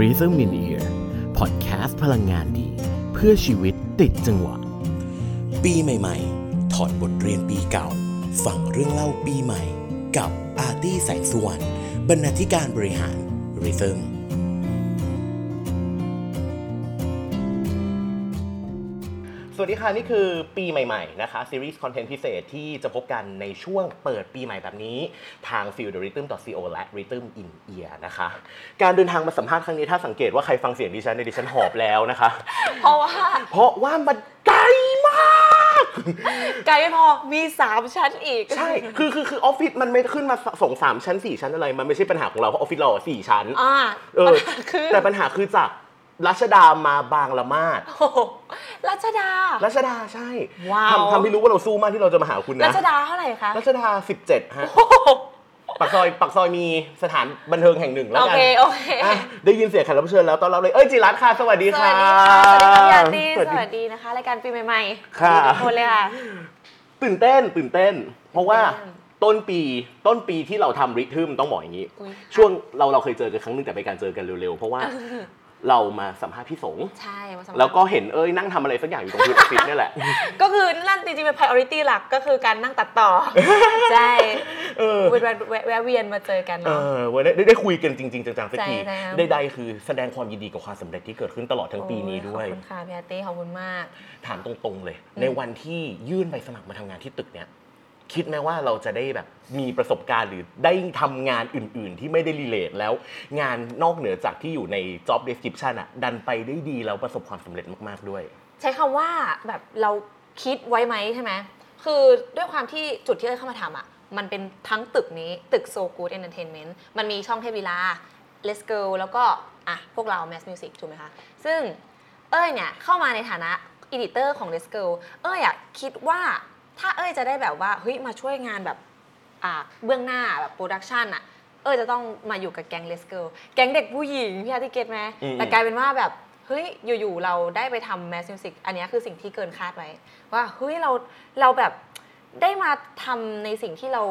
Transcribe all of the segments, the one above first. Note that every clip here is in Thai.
Rhythm in Ear Podcast พลังงานดี เพื่อชีวิตติดจังหวะ ปีใหม่ ๆ ถอดบทเรียนปีเก่า ฟังเรื่องเล่าปีใหม่ กับอาร์ตี้แสงสุวรรณบรรณาธิการบริหาร Rhythm วัสดีค่ะ นี่คือปีใหม่ ๆ นะคะ ซีรีส์คอนเทนต์พิเศษที่จะพบกันในช่วงเปิดปีใหม่แบบนี้ ทาง f i e l d r h y t h m co และ rhythm in ear นะคะ การเดินทางมาสัมภาษณ์ครั้งนี้ถ้าสังเกตว่าใครฟังเสียงดิฉันในยดิฉันหอบแล้วนะคะ เพราะว่า เพราะว่ามันไกลมากไกลไม่พอมีสามชั้นอีก ใช่ คือคือคือออฟฟิศมันไม่ขึ้นมาส่งสามชั้นสี่ชั้นอะไร มันไม่ใช่ปัญหาของเราเพราะออฟฟิศเราอะสี่ชั้น อ่าเออปัญหาคือแต่ปัญหาคือจาก รัชดามาบางละมาดโอ้โหรัชดา รัชดาใช่ว้าว ทำทำให้รู้ว่าเราสู้มากที่เราจะมาหาคุณนะรัชดาเท่าไหร่คะรัชดา 17 ฮะ โอ้โหปักซอยปักซอยมีสถานบันเทิงแห่งหนึ่งแล้วโอกันเคโอเคอะได้ยินเสียงแขกรับเชิญแล้วต้อนรับเลย เอ้ยจิรัตน์ค่ะ สวัสดีสค่ะ วัสดีค่ะสวัสดีค่ะพี่อาร์ตี้สวัสสดีวัสดีนะคะรายการปีใหม่ๆค่ะสวัสดีทุกคนเลยค่ะ ตื่นเต้นตื่นเต้น เพราะว่าตื่นเต้น ต้นปีต้นปีที่เราทำริทึมต้องบอกอย่างนี้ อุ๊ยช่วงเราเราเคยเจอกันครั้งหนึงแต่เป็นการเจอกันเร็วๆ เพราะว่า เรามาสัมภาษณ์พี่สงฆ์ใช่มาสัมภาษณ์แล้วก็เห็นเอ้ยนั่งทำอะไรสักอย่างอยู่ตรงที่ออฟฟิศนี่แหละ ก็คือนั่นจริงๆเป็น priority หลักก็คือการนั่งตัดต่อ ใช่เออแวะแวะแวะเวียนมาเจอกันเอเนาะอวันนี้ได้ได้คุยกันจริง ๆ จังๆสักทีใช่แล้วใดๆคือแสดงความยินดีกับความสำเร็จที่เกิดขึ้นตลอดทั้งปีนี้ด้วยขอบคุณค่ะพี่อาร์ตี้ขอบคุณมาก ถามตรงๆเลย ในวันที่ยื่นใบสมัครมาทำงานที่ตึกเนี้ย คิดไหมว่าเราจะได้แบบมีประสบการณ์หรือได้ทำงานอื่น ๆ ที่ไม่ได้ relate แล้ว งานนอกเหนือจากที่อยู่ใน job description อะดันไปได้ดีแล้วประสบความสำเร็จมากๆด้วย ใช้คำว่าแบบเราคิดไว้ไหมใช่ไหม คือด้วยความที่จุดที่เอ้ยเข้ามาทำอะมันเป็นทั้งตึกนี้ตึก So Good Entertainment มันมีช่องเทพวิลา Let's Go แล้วก็อะพวกเรา Mass Music ถูกไหมคะ ซึ่งเอ้ยเนี่ยเข้ามาในฐานะอีดิเตอร์ของ Let's Go เอ้ยอะคิดว่า ถ้าเอ้ยจะได้แบบว่าเฮ้ยมาช่วยงานแบบอ่าเบื้องหน้าแบบ production อะเอ้ยจะต้องมาอยู่กับแก๊ง Let's Go แก๊งเด็กผู้หญิงพี่อาร์ตี้ get ไหมอืม แต่กลายเป็นว่าแบบเฮ้ยอยู่ๆเราได้ไปทำ Mass Music อันเนี้ยคือสิ่งที่เกินคาดไว้ ว่าเฮ้ยเราเราแบบได้มาทำในสิ่งที่เรา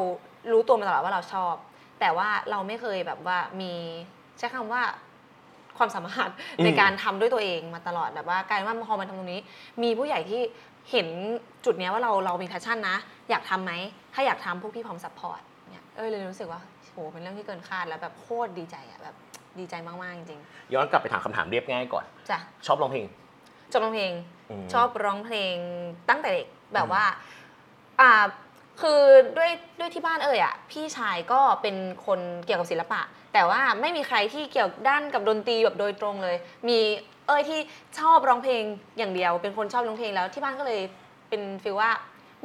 รู้ตัวมาตลอดว่าเราชอบ แต่ว่าเราไม่เคยแบบว่ามีใช้คำว่าความสามารถอืม ในการทำด้วยตัวเองมาตลอดแบบว่ากลายเป็นว่าพอมาทำตรงนี้ มีผู้ใหญ่ที่ เห็นจุดเนี้ยว่าเราเรามี passion นะ อยากทำไหม ถ้าอยากทำพวกพี่พร้อม support เนี่ยเออเลยรู้สึกว่าโหเป็นเรื่องที่เกินคาดแล้วแบบโคตรดีใจอะแบบดีใจมาก ๆ จริงย้อนกลับไปถามคำถามเรียบง่ายก่อน ๆจ้ะชอบร้องเพลง ชอบร้องเพลง อืม ชอบร้องเพลงตั้งแต่เด็กแบบว่าอ่าคือด้วยด้วยที่บ้านเอ้ยอะพี่ชายก็เป็นคนเกี่ยวกับศิลปะ แต่ว่าไม่มีใครที่เกี่ยวด้านกับดนตรีแบบโดยตรงเลย มี เอ้ยที่ชอบร้องเพลงอย่างเดียว เป็นคนชอบร้องเพลงแล้วที่บ้านก็เลยเป็นฟีลว่า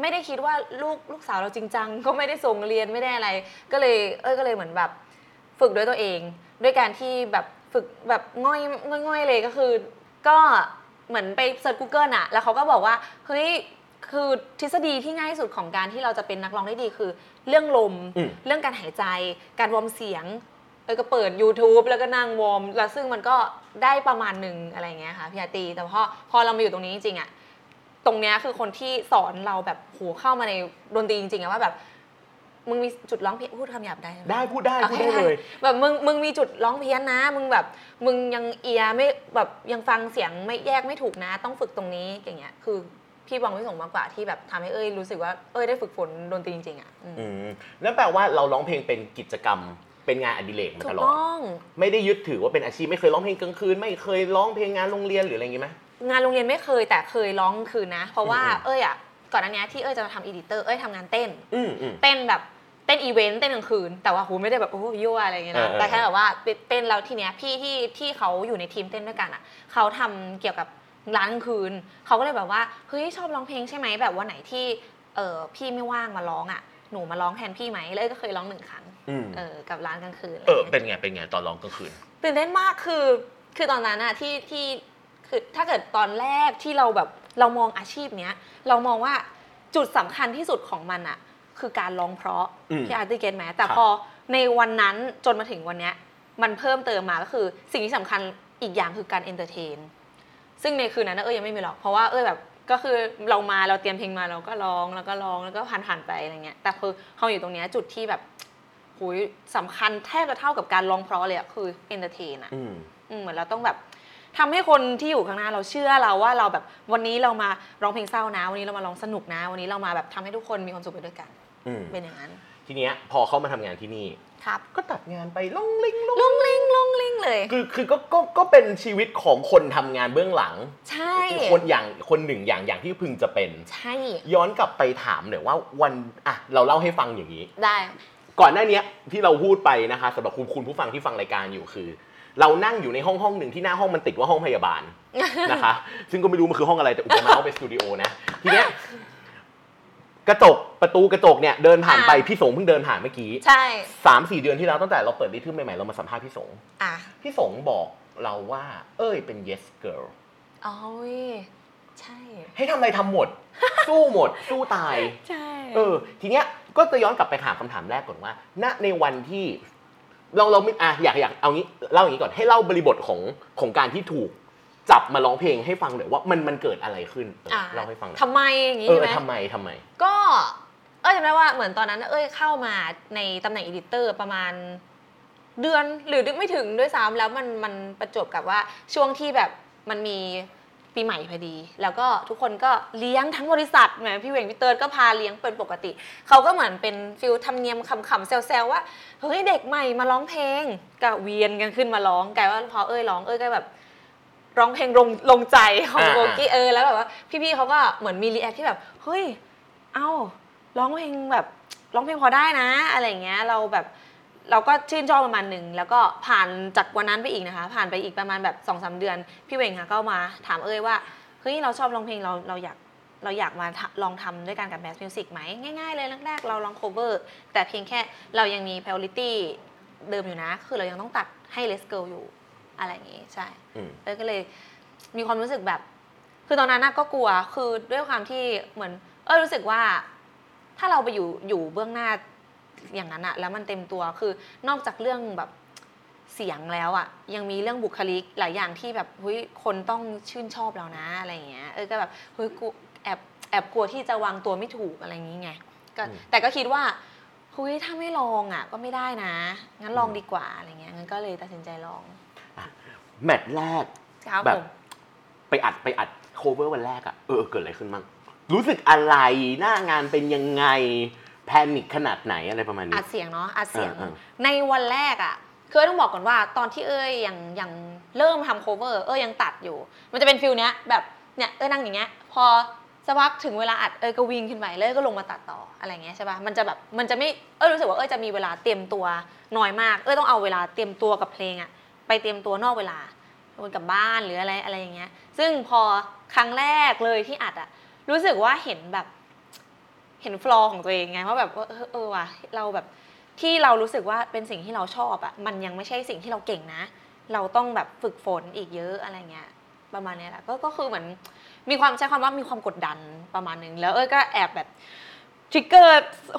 ไม่ได้คิดว่าลูกลูกสาวเราจริงจังก็ไม่ได้ส่งเรียนไม่ได้อะไร ก็เลยเอ้ยก็เลยเหมือนแบบฝึกด้วยตัวเอง ด้วยการที่แบบฝึกแบบง่อยง่อยๆเลยก็คือ ก็เหมือนไปเซิร์ช Google อะแล้วเขาก็บอกว่าเฮ้ยคือทฤษฎีที่ง่ายที่สุดของการที่เราจะเป็นนักร้องได้ดีคือ เรื่องลมอืมเรื่องการหายใจ การ warm เสียง เออก็เปิด YouTube แล้วก็นั่ง warm แล้วซึ่งมันก็ได้ประมาณหนึ่งอะไรอย่างเงี้ยค่ะพี่อาร์ตี้แต่พอพอเรามาอยู่ตรงนี้จริงๆอะตรงเนี้ยคือคนที่สอนเราแบบโหเข้ามาในดนตรีจริงๆอะว่าแบบ มึงมีจุดร้องเพี้ยนพูดคำหยาบได้ไหมได้พูดได้โอพูดเคได้เลย แบบมึงมึงมีจุดร้องเพี้ยนนะ มึงแบบมึงยังเอียไม่แบบยังฟังเสียงไม่แยกไม่ถูกนะ ต้องฝึกตรงนี้อย่างเงี้ยคือพี่ปองพี่ส่งมากกว่าที่แบบทำให้เอ้ยรู้สึกว่าเอ้ยได้ฝึกฝนดนตรีจริงๆอะอืมอืมนั่นแปลว่าเราร้องเพลงเป็นกิจกรรม เป็นงานอดิเรกมาโดยตลอดต้องไม่ได้ยึดถือว่าเป็นอาชีพไม่เคยร้องเพลงกลางคืน ไม่เคยร้องเพลงงานโรงเรียนหรืออะไรอย่างงี้ไหมงานโรงเรียนไม่เคยแต่เคยร้องคืนนะ เพราะว่าอืมเอ้ยอะก่อนหน้านี้ที่เอ้ยจะมาทำ editor เอ้ยทำงานเต้นอืมอืมเต้นแบบเต้นอีเวนต์เต้นกลางคืน แต่ว่าโหไม่ได้แบบโอ้โหยั่วอะไรเงี้ยเออนะเออแต่แค่แบบว่าเต้นแล้วทีเนี้ยพี่ที่ที่เขาอยู่ในทีมเต้นด้วยกันอะเขาทำเกี่ยวกับร้านกลางคืนเขาก็เลยแบบว่าเฮ้ยชอบร้องเพลงใช่ไหมแบบวันไหนที่เออพี่ไม่ว่างมาร้องอะ หนูมาร้องแทนพี่ไหมเลยก็เคยร้องหนึ่งครั้งอืมเออกับร้านกลางคืนอะไรเออเงี้ยเป็นไงเป็นไงตอนร้องกลางคืนตื่นเต้นมากคือคือตอนนั้นอะที่ที่คือถ้าเกิดตอนแรกที่เราแบบเรามองอาชีพเนี้ยเรามองว่าจุดสำคัญที่สุดของมันอะคือการร้องเพราะอืมที่อาร์ติเกตไหมแต่ครับพอในวันนั้นจนมาถึงวันเนี้ยมันเพิ่มเติมมาก็คือสิ่งที่สำคัญอีกอย่างคือการ entertain ซึ่งในคืนนั้นนะเอ้ยยังไม่มีหรอกเพราะว่าเอ้ยแบบ ก็คือเรามาเราเตรียมเพลงมาเราก็ร้องแล้วก็ร้องแล้วก็ผ่านผ่านๆไปอะไรเงี้ยแต่คือเขาอยู่ตรงเนี้ยจุดที่แบบหุยสำคัญแทบจะเท่ากับการร้องเพราะเลยอะคือ entertain อะอืมอืมเหมือนเราต้องแบบทำให้คนที่อยู่ข้างหน้าเราเชื่อเราว่าเราแบบวันนี้เรามาร้องเพลงเศร้านะ วันนี้เรามาร้องสนุกนะ วันนี้เรามาแบบทำให้ทุกคนมีความสุขไปด้วยกันอืมเป็นอย่างนั้น ทีเนี้ยพอเข้ามาทำงานที่นี่ ครับก็ตัดงานไปลงลิงลงลงลิงลงลิงเลย คือคือก็ก็ก็เป็นชีวิตของคนทำงานเบื้องหลังใช่ คนอย่างคนหนึ่งอย่างอย่างที่พึงจะเป็น ใช่ ย้อนกลับไปถามหน่อยว่าวันอะเราเล่าให้ฟังอย่างนี้ ได้ ก่อนหน้าเนี้ยที่เราพูดไปนะคะสำหรับคุณคุณผู้ฟังที่ฟังรายการอยู่คือ เรานั่งอยู่ในห้องห้องหนึ่งที่หน้าห้องมันติดว่าห้องพยาบาล นะคะ ซึ่งก็ไม่รู้มันคือห้องอะไรแต่อุปมาว่าเป็นสตูดิโอนะทีเนี้ย กระจกประตูกระจกเนี่ยเดินผ่านไปอ่าพี่สงเพิ่งเดินผ่านเมื่อกี้ใช่สามสี่เดือนที่แล้วตั้งแต่เราเปิดดิทึมใหม่ๆเรามาสัมภาษณ์พี่สงอะพี่สงบอกเราว่า เอ้ยเป็น yes girl อ๋อเว้ยใช่ ให้ทำอะไรทำหมด สู้หมด สู้ตาย ใช่ เออ ทีเนี้ยก็จะย้อนกลับไปถามคำถามแรกก่อนว่า ณในวันที่ เราเราไม่อะอยากอยากเอางี้เล่าอย่างนี้ก่อนให้เล่าบริบทของของการที่ถูก จับมาร้องเพลงให้ฟังหน่อยว่ามันมันเกิดอะไรขึ้นเอออะเล่าให้ฟังหน่อยทำไมอย่างงี้เออใช่ไหมทำไมทำไม ก็เอ้ยจำได้ว่าเหมือนตอนนั้นเอ้ยเข้ามาในตำแหน่ง editor ประมาณเดือนหรือไม่ถึงด้วยซ้ำแล้วมันมันประจวบกับว่าช่วงที่แบบมันมีปีใหม่พอดี แล้วก็ทุกคนก็เลี้ยงทั้งบริษัทแหมพี่เวงพี่เติร์ดก็พาเลี้ยงเป็นปกติ เขาก็เหมือนเป็น feel ธรรมเนียมขำๆแซวๆว่าเฮ้ยเด็กใหม่มาร้องเพลงก็เวียนกันขึ้นมาร้องกลายว่าพอเอ้ยร้องเอ้ยก็แบบ ร้องเพลงลงลงใจของอ่าโบกี้เออแล้วแบบว่าพี่ๆเขาก็เหมือนมี react ที่แบบเฮ้ยเอ้าร้องเพลงแบบร้องเพลงพอได้นะ อะไรอย่างเงี้ยเราแบบเราก็ชื่นชอบประมาณหนึ่งแล้วก็ผ่านจากวันนั้นไปอีกนะคะ ผ่านไปอีกประมาณแบบสองสามเดือน พี่เวงค่ะก็มาถามเอ้ยว่าเฮ้ยเราชอบร้องเพลงเราเราอยากเราอยากมาทดลองทำด้วยกันกับ Mass Music ไหมง่ายๆเลยแรกๆเราลอง cover แต่เพียงแค่เรายังมี priority เดิมอยู่นะ คือเรายังต้องตัดให้ Let's Go อยู่ อะไรอย่างงี้ใช่อืมเอ้ยก็เลยมีความรู้สึกแบบ คือตอนนั้นน่ะก็กลัวคือด้วยความที่เหมือน เอ้ยรู้สึกว่า ถ้าเราไปอยู่อยู่เบื้องหน้าอย่างนั้นอะแล้วมันเต็มตัวคือนอกจากเรื่องแบบเสียงแล้วอะยังมีเรื่องบุคลิกหลายอย่างที่แบบเฮ้ยคนต้องชื่นชอบเรานะอะไรอย่างเงี้ยเออก็แบบเฮ้ยกูแอบแอบกลัวที่จะวางตัวไม่ถูกอะไรอย่างงี้ไงก็อืมแต่ก็คิดว่าเฮ้ยถ้าไม่ลองอะก็ไม่ได้นะ งั้นลองดีกว่าอะไรเงี้ยงั้นก็เลยตัดสินใจลอง แมตช์แรกครับแบบ ผมไปอัดไปอัด cover วันแรกอะเออเกิดอะไรขึ้นบ้างรู้สึกอะไรหน้างานเป็นยังไง panic ขนาดไหนอะไรประมาณนี้ อัดเสียงเนาะอัดเสียง อ่า ในวันแรกอะ่ะคือต้องบอกก่อนว่าตอนที่เอ้ยยังยังเริ่มทำ cover เอ้ยยังตัดอยู่ มันจะเป็น feel เนี้ยแบบเนี่ยเอ้ยนั่งอย่างเงี้ยพอสักพักถึงเวลาอัดเอ้ยก็วิ่งขึ้นไปเลยก็ลงมาตัดต่ออะไรเงี้ยใช่ปะมันจะแบบมันจะไม่เอ้ยรู้สึกว่าเอ้ยจะมีเวลาเตรียมตัวน้อยมาก เอ้ยต้องเอาเวลาเตรียมตัวกับเพลงอะ ไปเตรียมตัวนอกเวลาวนกลับบ้านหรืออะไรอะไรอย่างเงี้ย ซึ่งพอครั้งแรกเลยที่อัดอะรู้สึกว่าเห็นแบบ เห็นฟลอร์ของตัวเองไงว่าแบบว่าเออเออว่ะเราแบบที่เรารู้สึกว่าเป็นสิ่งที่เราชอบอะมันยังไม่ใช่สิ่งที่เราเก่งนะ เราต้องแบบฝึกฝนอีกเยอะอะไรเงี้ยประมาณนี้แหละก็ก็คือเหมือนมีความใช้ความว่ามีความกดดันประมาณหนึ่งแล้วเอ้ยก็แอบแบบทริกเกอร์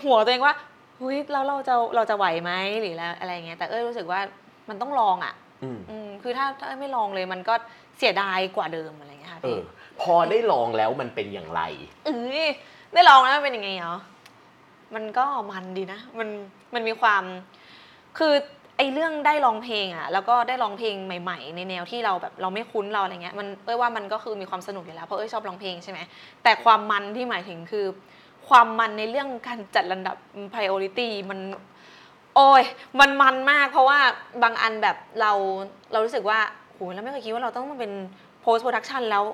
หัวตัวเองว่าเฮ้ยแล้วเราจะเราจะไหวไหมหรืออะไรอะไรเงี้ยแต่เอ้ยรู้สึกว่ามันต้องลองอะ อืมอืมคือถ้าถ้าไม่ลองเลยมันก็เสียดายกว่าเดิมอะไรเงี้ยค่ะเอพี่อ พอได้ลองแล้วมันเป็นอย่างไร เอ้ยได้ลองแล้วมันเป็นยังไงเหรอมันก็มันดีนะ มันมันมีความ คือไอ้เรื่องได้ร้องเพลงอะแล้วก็ได้ร้องเพลงใหม่ ๆ ในแนวที่เราแบบเราไม่คุ้นเราอะไรเงี้ยมันเอ้ยว่ามันก็คือมีความสนุกอยู่แล้วเพราะเอ้ยชอบร้องเพลงใช่ไหมแต่ความมันที่หมายถึงคือ ความมันในเรื่องการจัดลำดับ priority มัน โอ้ยมันมันมากเพราะว่าบางอันแบบเราเรารู้สึกว่าโหเราไม่เคยคิดว่าเราต้องมาเป็น post production แล้ว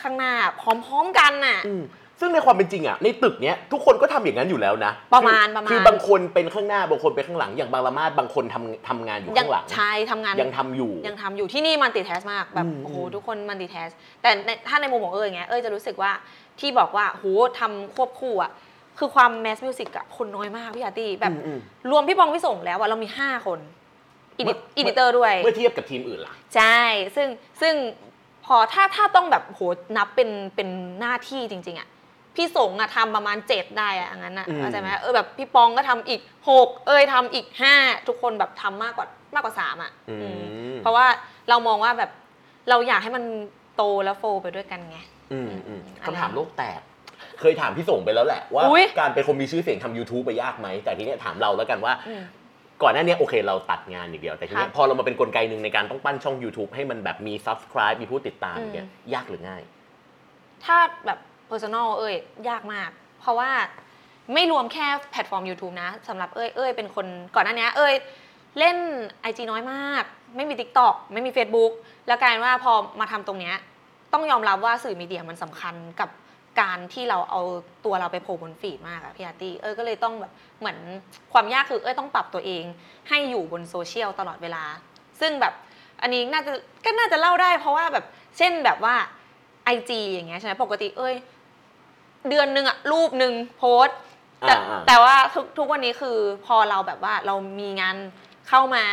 ข้างหน้าพร้อมๆกันน่ะ อืมซึ่งในความเป็นจริงอะในตึกเนี้ยทุกคนก็ทำอย่างนั้นอยู่แล้วนะประมาณคือประมาณ คือบางคนเป็นข้างหน้าบางคนเป็นข้างหลังอย่างบางละมาดบางคนทำทำงานอยู่ยัข้างหลัง ใช่ทำงาน ยังทำอยู่ ยังทำอยู่ที่นี่มันติแทสมากแบบอืมโอ้โหอืมทุกคนมันติแทส แต่ในถ้าในมุมของเอ้ยอย่างเงี้ยเอ้ยจะรู้สึกว่าที่บอกว่าโหทำควบคู่อะ คือความแมสมิวสิกอะคนน้อยมากพี่อาร์ตี้แบบอืมอืม รวมพี่ปองพี่ส่งแล้วอะเรามี 5 คนอีดิเมื่ออีดิเตอร์ด้วย เมื่อเทียบกับทีมอื่นล่ะ ใช่ ซึ่งซึ่งพอถ้าถ้าต้องแบบโหนับเป็นเป็นหน้าที่จริง ๆอะพี่สงอะทำประมาณเจ็ดได้อะอย่างนั้นอะอืม เข้าใจไหมเออแบบพี่ปองก็ทำอีกหกเอ้ยทำอีกห้าทุกคนแบบทำมากกว่ามากกว่าสามอะอือืมมเพราะว่าเรามองว่าแบบเราอยากให้มันโตแล้วโฟไปด้วยกันไง อืมอืมอะไรคำถามโลกแตก เคยถามพี่ส่งไปแล้วแหละว่า อุ๊ย การเป็นคนมีชื่อเสียงทำ YouTube ไปยากไหม แต่ทีเนี้ยถามเราแล้วกันว่า อืม ก่อนหน้านี้โอเคเราตัดงานอย่างเดียว แต่ทีเนี้คยรับพอเรามาเป็นกลไกหนึ่งในการต้องปั้นช่อง YouTube ให้มันแบบมี subscribe มีผู้ติดตามอืมอย่างเงี้ยยากหรือง่าย ถ้าแบบ personal เอ้ยยากมาก เพราะว่าไม่รวมแค่แพลตฟอร์ม YouTube นะสำหรับเอ้ยเอ้ยเป็นคนก่อนหน้านี้เอ้ยเล่น IG น้อยมาก ไม่มี TikTok ไม่มี Facebook แล้วกลายเป็นว่าพอมาทำตรงเนี้ยต้องยอมรับว่าสื่อมีเดียมันสำคัญกับ การที่เราเอาตัวเราไปโผล่บนฟีดมากอะพี่อาร์ตี้เอ้ยก็เลยต้องแบบเหมือนความยากคือเอ้ยต้องปรับตัวเอง ให้อยู่บนโซเชียลตลอดเวลา ซึ่งแบบอันนี้น่าจะก็น่าจะเล่าได้ เพราะว่าแบบเช่นแบบว่าไอจีอย่างเงี้ยใช่ไหมปกติเอ้ยเดือนหนึ่งอะรูปหนึ่งโพสต์แต่อ่าๆแต่ว่าทุกทุกวันนี้คือพอเราแบบว่าเรามีงานเข้ามา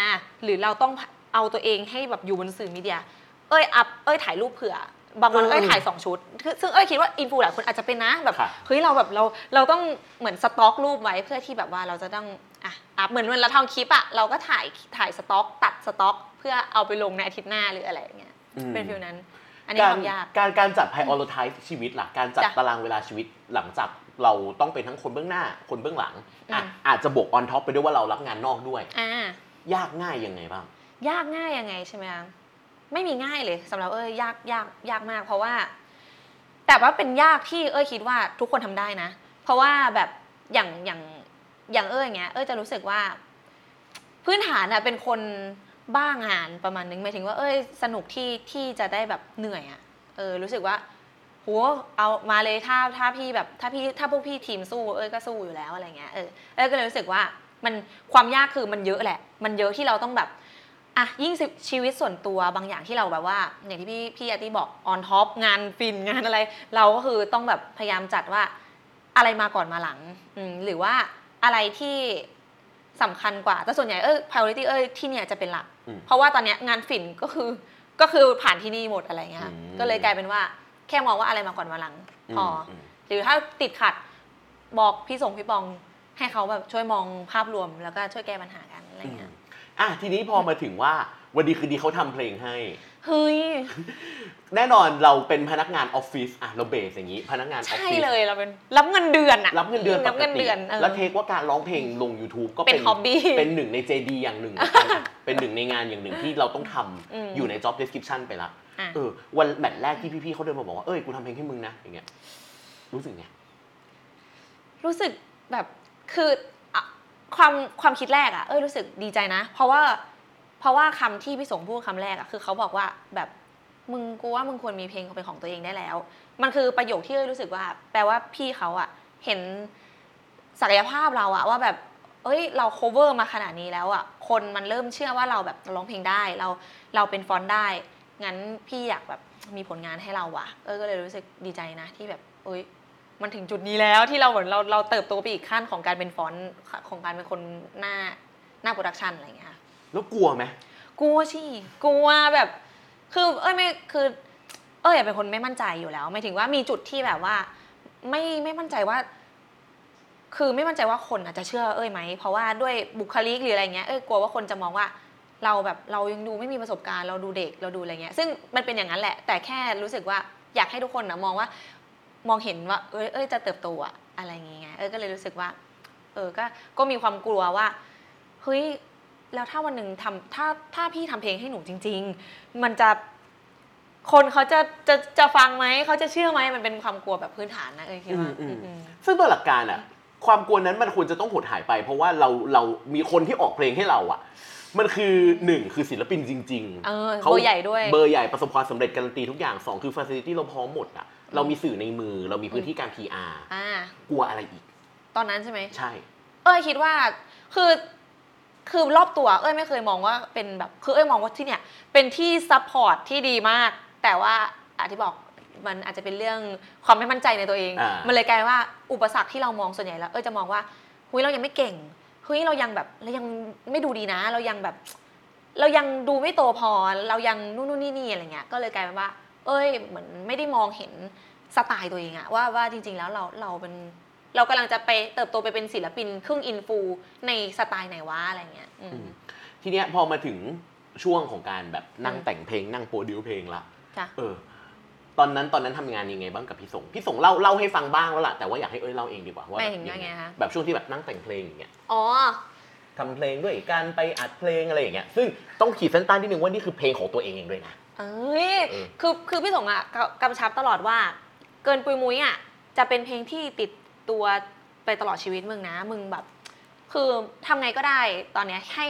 หรือเราต้องเอาตัวเองให้แบบอยู่บนสื่อมีเดีย เอ้ยอัพเอ้ยถ่ายรูปเผื่อ บางวันเอ้ยถ่ายสองชุดคือซึ่งเอ้ยคิดว่า influ หลายคนอาจจะเป็นนะแบบค่ะเฮ้ยเราแบบเราเราต้องเหมือนสต็อกรูปไว้เพื่อที่แบบว่าเราจะต้องอะ up เหมือนเวลาเราทำคลิปอะเราก็ถ่ายถ่ายสต็อก ตัดสต็อก เพื่อเอาไปลงในอาทิตย์หน้าหรืออะไรอย่างเงี้ยอืมเป็น feel นั้น อันนี้การความยากการการจัด prioritize ชีวิตล่ะการจัดจ้ะตารางเวลาชีวิตหลังจากเราต้องเป็นทั้งคนเบื้องหน้าคนเบื้องหลังอะอืมอาจจะบวก on top ไปด้วยว่าเรารับงานนอกด้วยอ่ายากง่ายยังไงบ้างยากง่ายยังไงใช่ไหมคะ ไม่มีง่ายเลยสำหรับเอ้ยยากยากยากมาก เพราะว่า แต่ว่าเป็นยากที่เอ้ยคิดว่าทุกคนทำได้นะ เพราะว่าแบบอย่างอย่างอย่างเอ้ยอย่างเงี้ยเอ้ยจะรู้สึกว่า พื้นฐานอะเป็นคนบ้างานประมาณนึงหมายถึงว่าเอ้ยสนุกที่ที่จะได้แบบเหนื่อยอะเออรู้สึกว่าโหเอามาเลยถ้าถ้าพี่แบบถ้าพี่ถ้าพวกพี่ทีมสู้เอ้ยก็สู้อยู่แล้วอะไรเงี้ยเออเอ้ยก็เลยรู้สึกว่ามันความยากคือมันเยอะแหละ มันเยอะที่เราต้องแบบ อะยิ่งชีวิตส่วนตัวบางอย่างที่เราแบบว่า อย่างที่พี่พี่อาร์ตี้บอก on top งานฝิ่นงานอะไร เราก็คือต้องแบบพยายามจัดว่าอะไรมาก่อนมาหลังอืมหรือว่าอะไรที่สำคัญกว่า แต่ส่วนใหญ่เออ priority เอ้ยที่เนี่ยจะเป็นหลักอืมเพราะว่าตอนเนี้ยงานฝิ่นก็คือก็คือผ่านที่นี่หมดอะไรเงี้ยอืมก็เลยกลายเป็นว่าแค่มองว่าอะไรมาก่อนมาหลังพออมหรือถ้าติดขัดบอกพี่สงพี่ปองให้เขาแบบช่วยมองภาพรวมแล้วก็ช่วยแก้ปัญหากันอะไรเงี้ย อะทีนี้พอมาถึงว่าวันดีคือดีเขาทำเพลงให้เฮ้ยแน่นอนเราเป็นพนักงานออฟฟิศอะเราเบสอย่างนี้ พนักงานออฟใช่ฟิศเลยเราเป็นรับเงินเดือนอะรับเงินเดือนปรับกเงินติเดือนเออแล้วเทคว่าการร้องเพลงลง YouTube ก็เป็น hobby เป็นหนึ่งใน JD อย่างหนึ่งเหมือนกันอะเป็นหนึ่งในงานอย่างหนึ่งที่เราต้องทำอืมอยู่ใน job description ไปละอะเออวันแมตช์แรกที่พี่ๆเขาเดินมาบอกว่าเอ้ยกูทำเพลงให้มึงนะอย่างเงี้ยรู้สึกไงรู้สึกแบบคืออะ ความความคิดแรกอะเอ้ยรู้สึกดีใจนะ เพราะว่าเพราะว่าคำที่พี่สงพูดคำแรกอะคือเขาบอกว่าแบบมึงกูว่ามึงควรมีเพลงเป็นของตัวเองได้แล้ว มันคือประโยคที่เอ้ยรู้สึกว่า แปลว่าพี่เขาอะเห็นศักยภาพเราอะว่าแบบเอ้ยเรา cover มาขนาดนี้แล้วอะคนมันเริ่มเชื่อว่าเราแบบร้องเพลงได้เราเราเป็น front ได้ งั้นพี่อยากแบบมีผลงานให้เราว่ะ เออก็เลยรู้สึกดีใจนะที่แบบเอ้ย มันถึงจุดนี้แล้วที่เราเหมือนเราเราเติบโตไปอีกขั้นของการเป็น front ของการเป็นคนหน้าหน้า production อะไรอย่างเงี้ยค่ะแล้วกลัวไหมกลัวสิกลัวแบบ คือเอ้ยไม่คือ เอ้ยเป็นคนไม่มั่นใจอยู่แล้วหมายถึงว่ามีจุดที่แบบว่า ไม่ไม่มั่นใจว่า คือไม่มั่นใจว่าคนอาจจะเชื่อเอ้ยไหมเพราะว่าด้วยบุคลิกหรืออะไรเงี้ยเอ้ยกลัวว่าคนจะมองว่าเราแบบเรายังดูไม่มีประสบการณ์เราดูเด็กเราดูอะไรเงี้ยซึ่งมันเป็นอย่างนั้นแหละ แต่แค่รู้สึกว่าอยากให้ทุกคนนะมองว่า มองเห็นว่า เอ้ยเอ้ยจะเติบโตอะอะไรอย่างเงี้ยเอ้ยก็เลยรู้สึกว่า เออก็ก็มีความกลัวว่าเฮ้ยแล้วถ้าวันหนึ่งทำถ้าถ้าพี่ทำเพลงให้หนูจริง ๆ มันจะคนเขาจะจะจะฟังไหมเขาจะเชื่อไหมมันเป็นความกลัวแบบพื้นฐานนะเอ้ยคิดว่าอืมอืมซึ่งโดยหลักการอะความกลัวนั้นมันควรจะต้องหดหายไป เพราะว่าเราเรามีคนที่ออกเพลงให้เราอะมันคือหนึ่งคือศิลปินจริงเออขาเบอร์ใหญ่ด้วยเบอร์ใหญ่ประสบความสำเร็จการันตีทุกอย่างสองคือฟ a ซิลิตี้เราพร้อมหมดอะ เรามีสื่อในมือ เรามีพื้นที่การ PR อ่ากลัวอะไรอีก ตอนนั้นใช่ไหมใช่ เอ้ยคิดว่าคือคือรอบตัว เอ้ยไม่เคยมองว่าเป็นแบบคือเอ้ยมองว่าที่เนี่ยเป็นที่ support ที่ดีมาก แต่ว่าอาที่บอกมันอาจจะเป็นเรื่องความไม่มั่นใจในตัวเองอ่ามัมันเลยกลายเป็นว่าอุปสรรคที่เรามองส่วนใหญ่แล้ว เอ้ยจะมองว่าเฮ้ยเรายังไม่เก่งเฮ้ยเรายังแบบเรายังไม่ดูดีนะ เรายังแบบ เรายังดูไม่โตพอเรายังนู่นนู่นนี่นี่อะไรเงี้ยก็เลยกลายเป็นว่า เอ้ยเหมือนไม่ได้มองเห็นสไตล์ตัวเองอะว่าว่าจริง ๆ แล้วเราเราเป็นเรากำลังจะไปเติบโตไปเป็นศิลปินครึ่งอินฟูในสไตล์ไหนวะอะไรเงี้ยอืมอืมทีเนี้ยพอมาถึงช่วงของการแบบนั่งอืมแต่งเพลงนั่งโปรดิวเพลงละจ้ะเออ ตอนนั้นตอนนั้นทำงานยังไงบ้างกับพี่สงพี่สงเล่าเล่าให้ฟังบ้างแล้วล่ะแต่ว่าอยากให้เอ้ยเล่าเองดีกว่าว่าหแบมายบถึงยังยังไงไงคะแบบช่วงที่แบบนั่งแต่งเพลงอย่างเงี้ยอ๋อทำเพลงด้วยการไปอัดเพลงอะไรอย่างเงี้ยซึ่งต้องขีดเส้นใต้นิดนึงว่านี่คือเพลงของตัวเองเองด้วยนะ เอ้ยเออ คือคือพี่สงอะกกำชับตลอดว่า เกินปุยมุ้ยอะจะเป็นเพลงที่ติดตัวไปตลอดชีวิตมึงนะ มึงแบบ คือทำไงก็ได้ตอนเนี้ยให้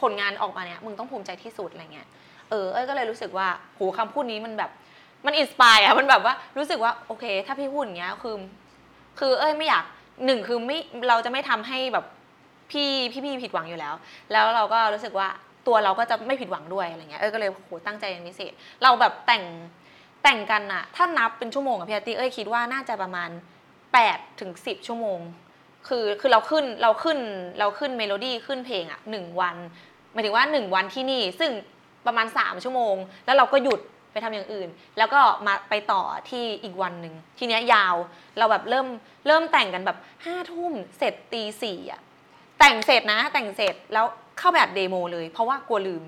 ผลงานออกมาเนี่ยมึงต้องภูมิใจที่สุดอะไรเงี้ยเออเอ้ยก็เลยรู้สึกว่าโหคำพูดนี้มันแบบ มันอินสปายอะมันแบบว่ารู้สึกว่าโอเค ถ้าพี่พูดอย่างเงี้ยคือ คือเอ้ยไม่อยากหนึ่งคือไม่เราจะไม่ทำให้แบบพี่พี่พี่ผิดหวังอยู่แล้ว แล้วเราก็รู้สึกว่า ตัวเราก็จะไม่ผิดหวังด้วยอะไรเงี้ยเอ้ยก็เลยโหตั้งใจเป็นพิเศษ เราแบบแต่งแต่งกันอะถ้านับเป็นชั่วโมงอะพี่อาร์ตี้เอ้ยคิดว่าน่าจะประมาณ8ถึง10 ชั่วโมง คือคือเราขึ้นเราขึ้นเราขึ้นเมโลดี้ขึ้นเพลงอะหนึ่งวันหมายถึงว่าหนึ่งวันที่นี่ซึ่งประมาณ 3 ชั่วโมง แล้วเราก็หยุดไปทำอย่างอื่น แล้วก็มาไปต่อที่อีกวันหนึ่งทีเนี้ยยาวเราแบบเริ่มเริ่มแต่งกันแบบห้าทุ่มเสร็จตีสี่อะแต่งเสร็จนะแต่งเสร็จแล้ว เข้าแบบ demo เลย เพราะว่ากลัวลืม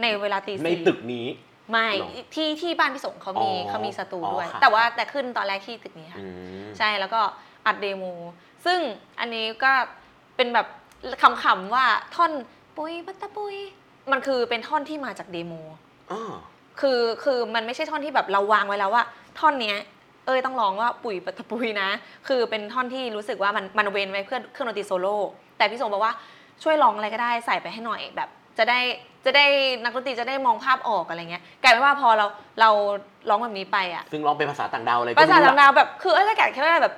ในเวลาตีสี่ในตึกนี้ ไม่หรอที่ที่บ้านพี่สงเขามีอ๋อเขามีสตูอ๋อด้วยค่ะแต่ว่าแต่ขึ้นตอนแรกที่ตึกนี้ค่ะอืมใช่แล้วก็อัด demo ซึ่งอันนี้ก็เป็นแบบคำๆว่าท่อนปุยปัตตะปุย มันคือเป็นท่อนที่มาจาก demo อ้อคือคือมันไม่ใช่ท่อนที่แบบเราวางไว้แล้วว่า ท่อนเนี้ย เอ้ยต้องร้องว่าปุ๋ยปัตตะปุยนะ คือเป็นท่อนที่รู้สึกว่ามันมันเว้นไว้เพื่อเครื่องดนตรีโซโล่แต่พี่สงบอกว่า ช่วยร้องอะไรก็ได้ใส่ไปให้หน่อยแบบ จะได้จะได้นักดนตรีจะได้มองภาพออกอะไรเงี้ยกลายเป็นว่าพอเราเราร้องแบบนี้ไปอะซึ่งร้องเป็นภาษาต่างดาวอะไรก็ภาษาไม่รู้ต่างละดาวแบบคือเอ้ยก็แกะแค่ว่าแบบ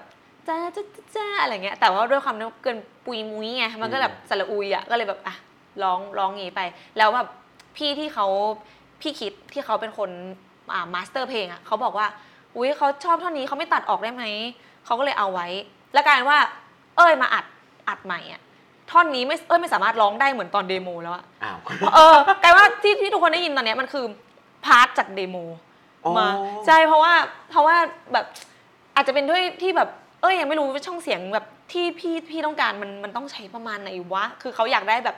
จ้าจ้าจ้าจ้าอะไรเงี้ยแต่ว่าด้วยความที่เกินปุยมุ้ยไงมันก็แบบสระอุยอะก็เลยแบบอะร้องร้องงี้ไป แล้วแบบพี่ที่เขาพี่คิดที่เขาเป็นคนอ่า master เพลงอะเขาบอกว่าอุ้ยเขาชอบท่อนนี้เขาไม่ตัดออกได้ไหมเขาก็เลยเอาไว้ แล้วกลายเป็นว่า เอ้ยมาอัดอัดใหม่อะ ท่อนนี้ไม่เอ้ยไม่สามารถร้องได้เหมือนตอน demo แล้วอะอ้าวเออกลายว่าที่ที่ทุกคนได้ยินตอนเนี้ยมันคือ part จาก demo อ๋อมาใช่เพราะว่าเพราะว่าแบบอาจจะเป็นด้วยที่แบบ เอ้ยยังไม่รู้ว่าช่องเสียงแบบที่พี่พี่ต้องการมันมันต้องใช้ประมาณไหนวะคือเขาอยากได้แบบ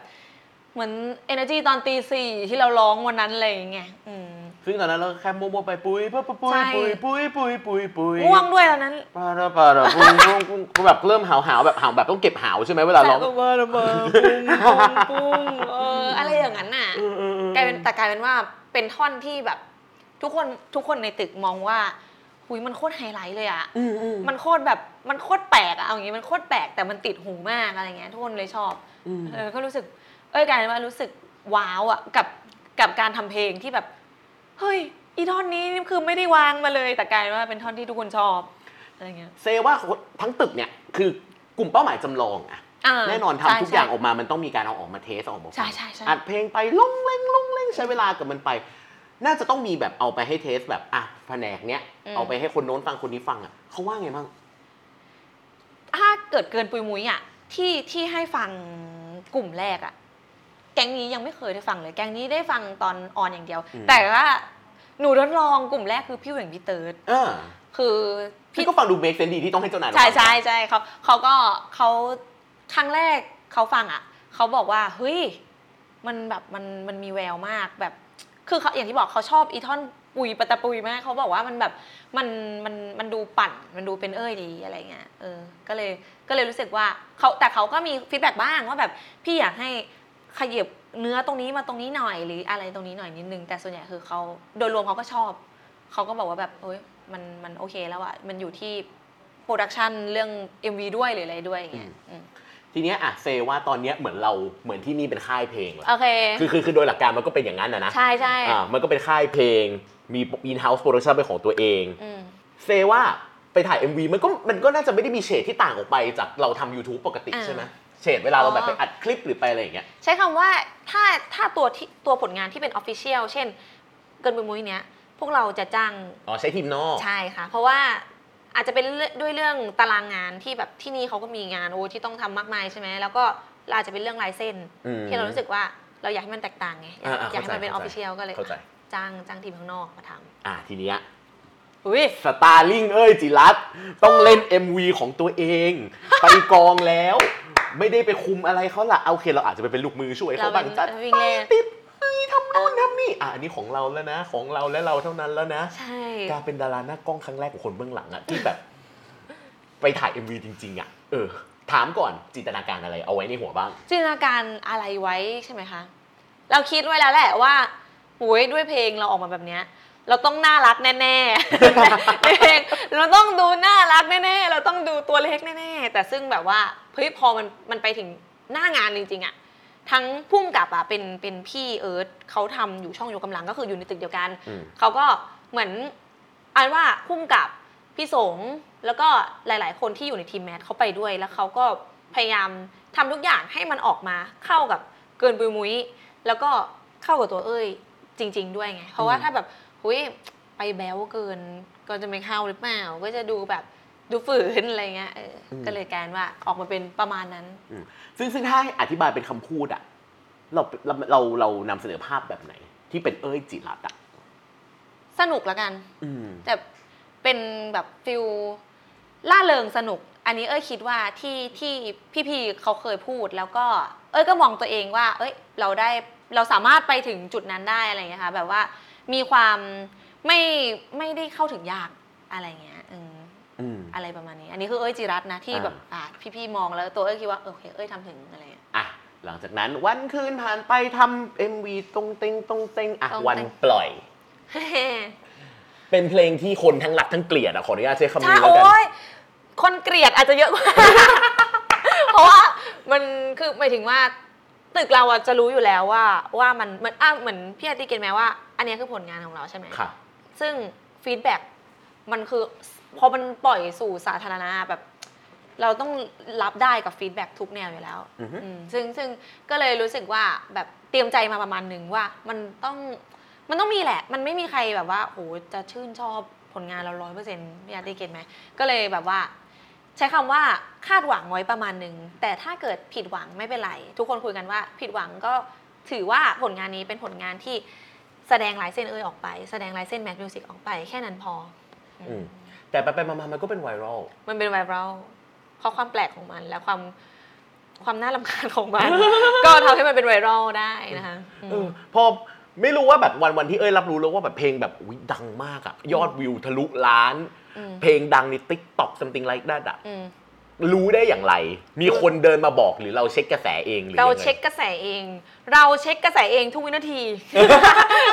เหมือน energy ตอนตีสี่ที่เราร้องวันนั้นอะไรอย่างเงี้ยอืม ซึ่งตอนนั้นเราแค่มัวๆไปปุยปุยปุยใช่ปุยปุยปุยปุยปุยง่วงด้วยตอนนั้นปาราปาราปุยปุยปุยปุยแบบเริ่มหาวหาวๆแบบหาวแบบต้องเก็บหาวใช่ไหมเวลาร้องแต่ว่าระเบิดปุ้งปุ้งปุ้งเอออะไรอย่างนั้นน่ะกลายเป็นแต่กลายเป็นว่าเป็นท่อนที่แบบ ทุกคนทุกคนในตึกมองว่าหุยมันโคตรไฮไลท์เลยอะมันโคตรแบบมันโคตรแปลกอะเอาอย่างงี้มันโคตรแปลกแต่มันติดหูมากอะไรเงี้ยทุกคนเลยชอบเออก็รู้สึก เอ้ยกลายเป็นว่ารู้สึกว้าวอะกับกับการทำเพลงที่แบบ เฮ้ย อีท่อนนี้นี่คือไม่ได้วางมาเลย แต่กลายเป็นว่าเป็นท่อนที่ทุกคนชอบอะไรเงี้ย เซว่าทั้งตึกเนี่ยคือกลุ่มเป้าหมายจำลองอะาแน่นอนใช่ทำทุกอย่างใช่ออกมามันต้องมีการเอาออกมาเทสเอาออกมาฟังใช่ใช่ใช่อัดเพลงไปลงเล่งลงเล่งใช้เวลากับมันไป น่าจะต้องมีแบบเอาไปให้เทสแบบอะแผนกเนี้ยเอาไปให้คนโน้นฟังคนนี้ฟังอะเขาว่าไงบ้างถ้าเกิดเกินปุยมุ้ยอะที่ที่ให้ฟังกลุ่มแรกอะ แก๊งนี้ยังไม่เคยได้ฟังเลย แก๊งนี้ได้ฟังตอนออนอย่างเดียวอืมแต่ว่าหนูทดลองกลุ่มแรกคือพี่เหวงพี่เติร์ดเออคือพี่พี่ก็ฟังดูเมคเซนดีที่ต้องให้เจ้านายเราใช่ฟังใช่ใช่เขาเขาก็เขาครั้งแรกเขาฟังอะเขาบอกว่าเฮ้ยมันแบบมันมันมีแววมากแบบ คือเขาอย่างที่บอกเขาชอบอีท่อนปุยปะตะปุยมากเขาบอกว่ามันแบบมันมันมันดูปั่นมันดูเป็นเอ้ยดีอะไรเงี้ยเออก็เลยก็เลยรู้สึกว่าเขาแต่เขาก็มี feedback บ้างว่าแบบพี่อยากให้ ขยับเนื้อตรงนี้มาตรงนี้หน่อยหรืออะไรตรงนี้หน่อยนิดนึง แต่ส่วนใหญ่คือเขาโดยรวมเขาก็ชอบเขาก็บอกว่าแบบเอ้ยมันมันโอเคแล้วอะมันอยู่ที่ production เรื่อง MV ด้วยหรืออะไรด้วยอย่างเงี้ยอืม ทีเนี้ยอะ say ว่าตอนเนี้ยเหมือนเราเหมือนที่นี่เป็นค่ายเพลงละโอเค คือคือคือโดยหลักการมันก็เป็นอย่างนั้นนะนะใช่ใช่อ่ามันก็เป็นค่ายเพลง มี in-house production เป็นของตัวเอง อืม say ว่าไปถ่าย MV มันก็มันก็น่าจะไม่ได้มีเฉดที่ต่างออกไปจากเราทำ YouTube ปกติอ่า ใช่ไหม เฉดเวลาเราอ๋อแบบไปอัดคลิปหรือไปอะไรอย่างเงี้ย ใช้คำว่าถ้าถ้าตัวที่ตัวผลงานที่เป็น official เช่น เกินบุยมุ้ยเนี้ยพวกเราจะจ้าง อ๋อใช้ทีมนอก ใช่ค่ะ เพราะว่าอาจจะเป็นเรื่องด้วยเรื่องตารางงานที่แบบที่นี่เขาก็มีงานโอ้ที่ต้องทำมากมายใช่ไหมแล้วก็เราอาจจะเป็นเรื่องลายเส้น อืมที่เรารู้สึกว่าเราอยากให้มันแตกต่างไงอยากอ่าๆอยากให้มันเป็นออเข้าใจฟฟิเชียลก็เลยเข้าใจ จ้างจ้างทีมข้างนอกมาทอ่าทีเนี้ยำอุ้ย สตาร์ลิงเอ้ยจิรัตต้องเล่น MV ของตัวเอง ไปกองแล้ว ไม่ได้ไปคุมอะไรเขาละเอาโอเคเราอาจจะไปเป็นลูกมือช่วยเราเขาเป็บ้างนจัดวิ่งเล่น ติดเฮ้ยทำนู่นทำนี่อะอันนี้ของเราแล้วนะ ของเราและเราเท่านั้นแล้วนะใช่ การเป็นดาราหน้ากล้องครั้งแรกของคนเบื้องหลังอะที่แบบ ไปถ่าย MV จริง ๆอะเออ ถามก่อนจินตนาการอะไรเอาไว้ในหัวบ้าง จินตนาการอะไรไว้ใช่ไหมคะ เราคิดไว้แล้วแหละว่าโอ้ยด้วยเพลงเราออกมาแบบเนี้ย เราต้องน่ารักแน่ๆเพลง เราต้องดูน่ารักแน่ๆ เราต้องดูตัวเล็กแน่ๆ แต่ซึ่งแบบว่าเฮ้ยพอมันมันไปถึงหน้างานจริงๆอะทั้งพุ่มกับอะเป็นเป็นพี่เอิร์ธเขาทำอยู่ช่องยกกำลังก็คืออยู่ในตึกเดียวกันอืมเขาก็เหมือนอันว่าพุ่มกับพี่สงแล้วก็หลาย ๆ คนที่อยู่ในทีมแมทเขาไปด้วยแล้วเขาก็พยายามทำทุกอย่างให้มันออกมาเข้ากับเกินปุยมุ้ยแล้วก็เข้ากับตัวเอ้ยจริง ๆ ด้วยไง เพราะว่าอืมถ้าแบบหุย ไปแบ๊วเกินก็จะไม่เข้าหรือเปล่า ก็จะดูแบบดูฝืนอะไรเงี้ยเอออก็เลยกลารว่าออกมาเป็นประมาณนั้นอืมซึ่งซึ่งถ้าให้อธิบายเป็นคำพูดอะเราเราเราเรานำเสนอภาพแบบไหน ที่เป็นเอ้ยจิรัตน์อะสนุกแล้วกันอืมแต่เป็นแบบฟิลล่าเริงสนุก อันนี้เอ้ยคิดว่าที่ที่พี่ๆเขาเคยพูดแล้วก็ เอ้ยก็มองตัวเองว่า เอ้ยเราได้เราสามารถไปถึงจุดนั้นได้อะไรอย่างเงี้ยค่ะแบบว่ามีความ ไม่ไม่ได้เข้าถึงยากอะไรเงี้ยอืมอืมอะไรประมาณนี้ อันนี้คือเอ้ยจิรัตน์นะที่อ่าแบบอะพี่ๆมองแล้วตัวเอ้ยคิดว่าโอเคเอ้ยทำถึงอะไรเงี้ยอะหลังจากนั้นวันคืนผ่านไปทำเอ็มวีตรงเต็งตรงเต็งอะตรงเต็งวันปล่อย เป็นเพลงที่คนทั้งรักทั้งเกลียดอะขออนุญาตใช้คำใช่นี้แล้วกันโอ้ยคนเกลียดอาจจะเยอะกว่าเพราะว่ามันคือหมายถึงว่าตึกเราอะจะรู้อยู่แล้วว่าว่ามันมันอะเหมือนพี่อาร์ตีเก็ตไหมว่า อันเนี้ยคือผลงานของเราใช่ไหมค่ะ ซึ่งฟีดแบ็กมันคือพอมันปล่อยสู่สาธารณะแบบ เราต้องรับได้กับ feedback ทุกแนวอยู่แล้วอือฮึอืมซึ่งซึ่งก็เลยรู้สึกว่าแบบเตรียมใจมาประมาณหนึ่งว่ามันต้องมันต้องมีแหละ มันไม่มีใครแบบว่าโอ้จะชื่นชอบผลงานเราร้อยเปอร์เซ็นต์พี่อาร์ตี get ไหมก็เลยแบบว่า ใช้คำว่าคาดหวังไว้ประมาณหนึ่งแต่ถ้าเกิดผิดหวังไม่เป็นไร ทุกคนคุยกันว่า ผิดหวังก็ถือว่าผลงานนี้เป็นผลงานที่ แสดงลายเส้นเอ้ยออกไป แสดงลายเส้นแมทมิวสิกออกไปแค่นั้นพอออืมแต่ไปไปมามามันก็เป็นไวรัลมันเป็นไวรัลเพราะความแปลกของมันและความความน่าลำคาญของมัน ก็ทำให้มันเป็นไวรัลได้นะคะอืมเออพอไม่รู้ว่าแบบวันวันที่เอ้ยรับรู้แล้วว่าแบบเพลงแบบอุ๊ยดังมากอะยอดวิวทะลุล้านอืมเพลงดังใน t ิ k t o k something like that อะอืม รู้ได้อย่างไร มีคนเดินมาบอกหรือเราเช็คกระแสเองหรือเรายังไงเช็คกระแสเอง เราเช็คกระแสเองทุกวินาที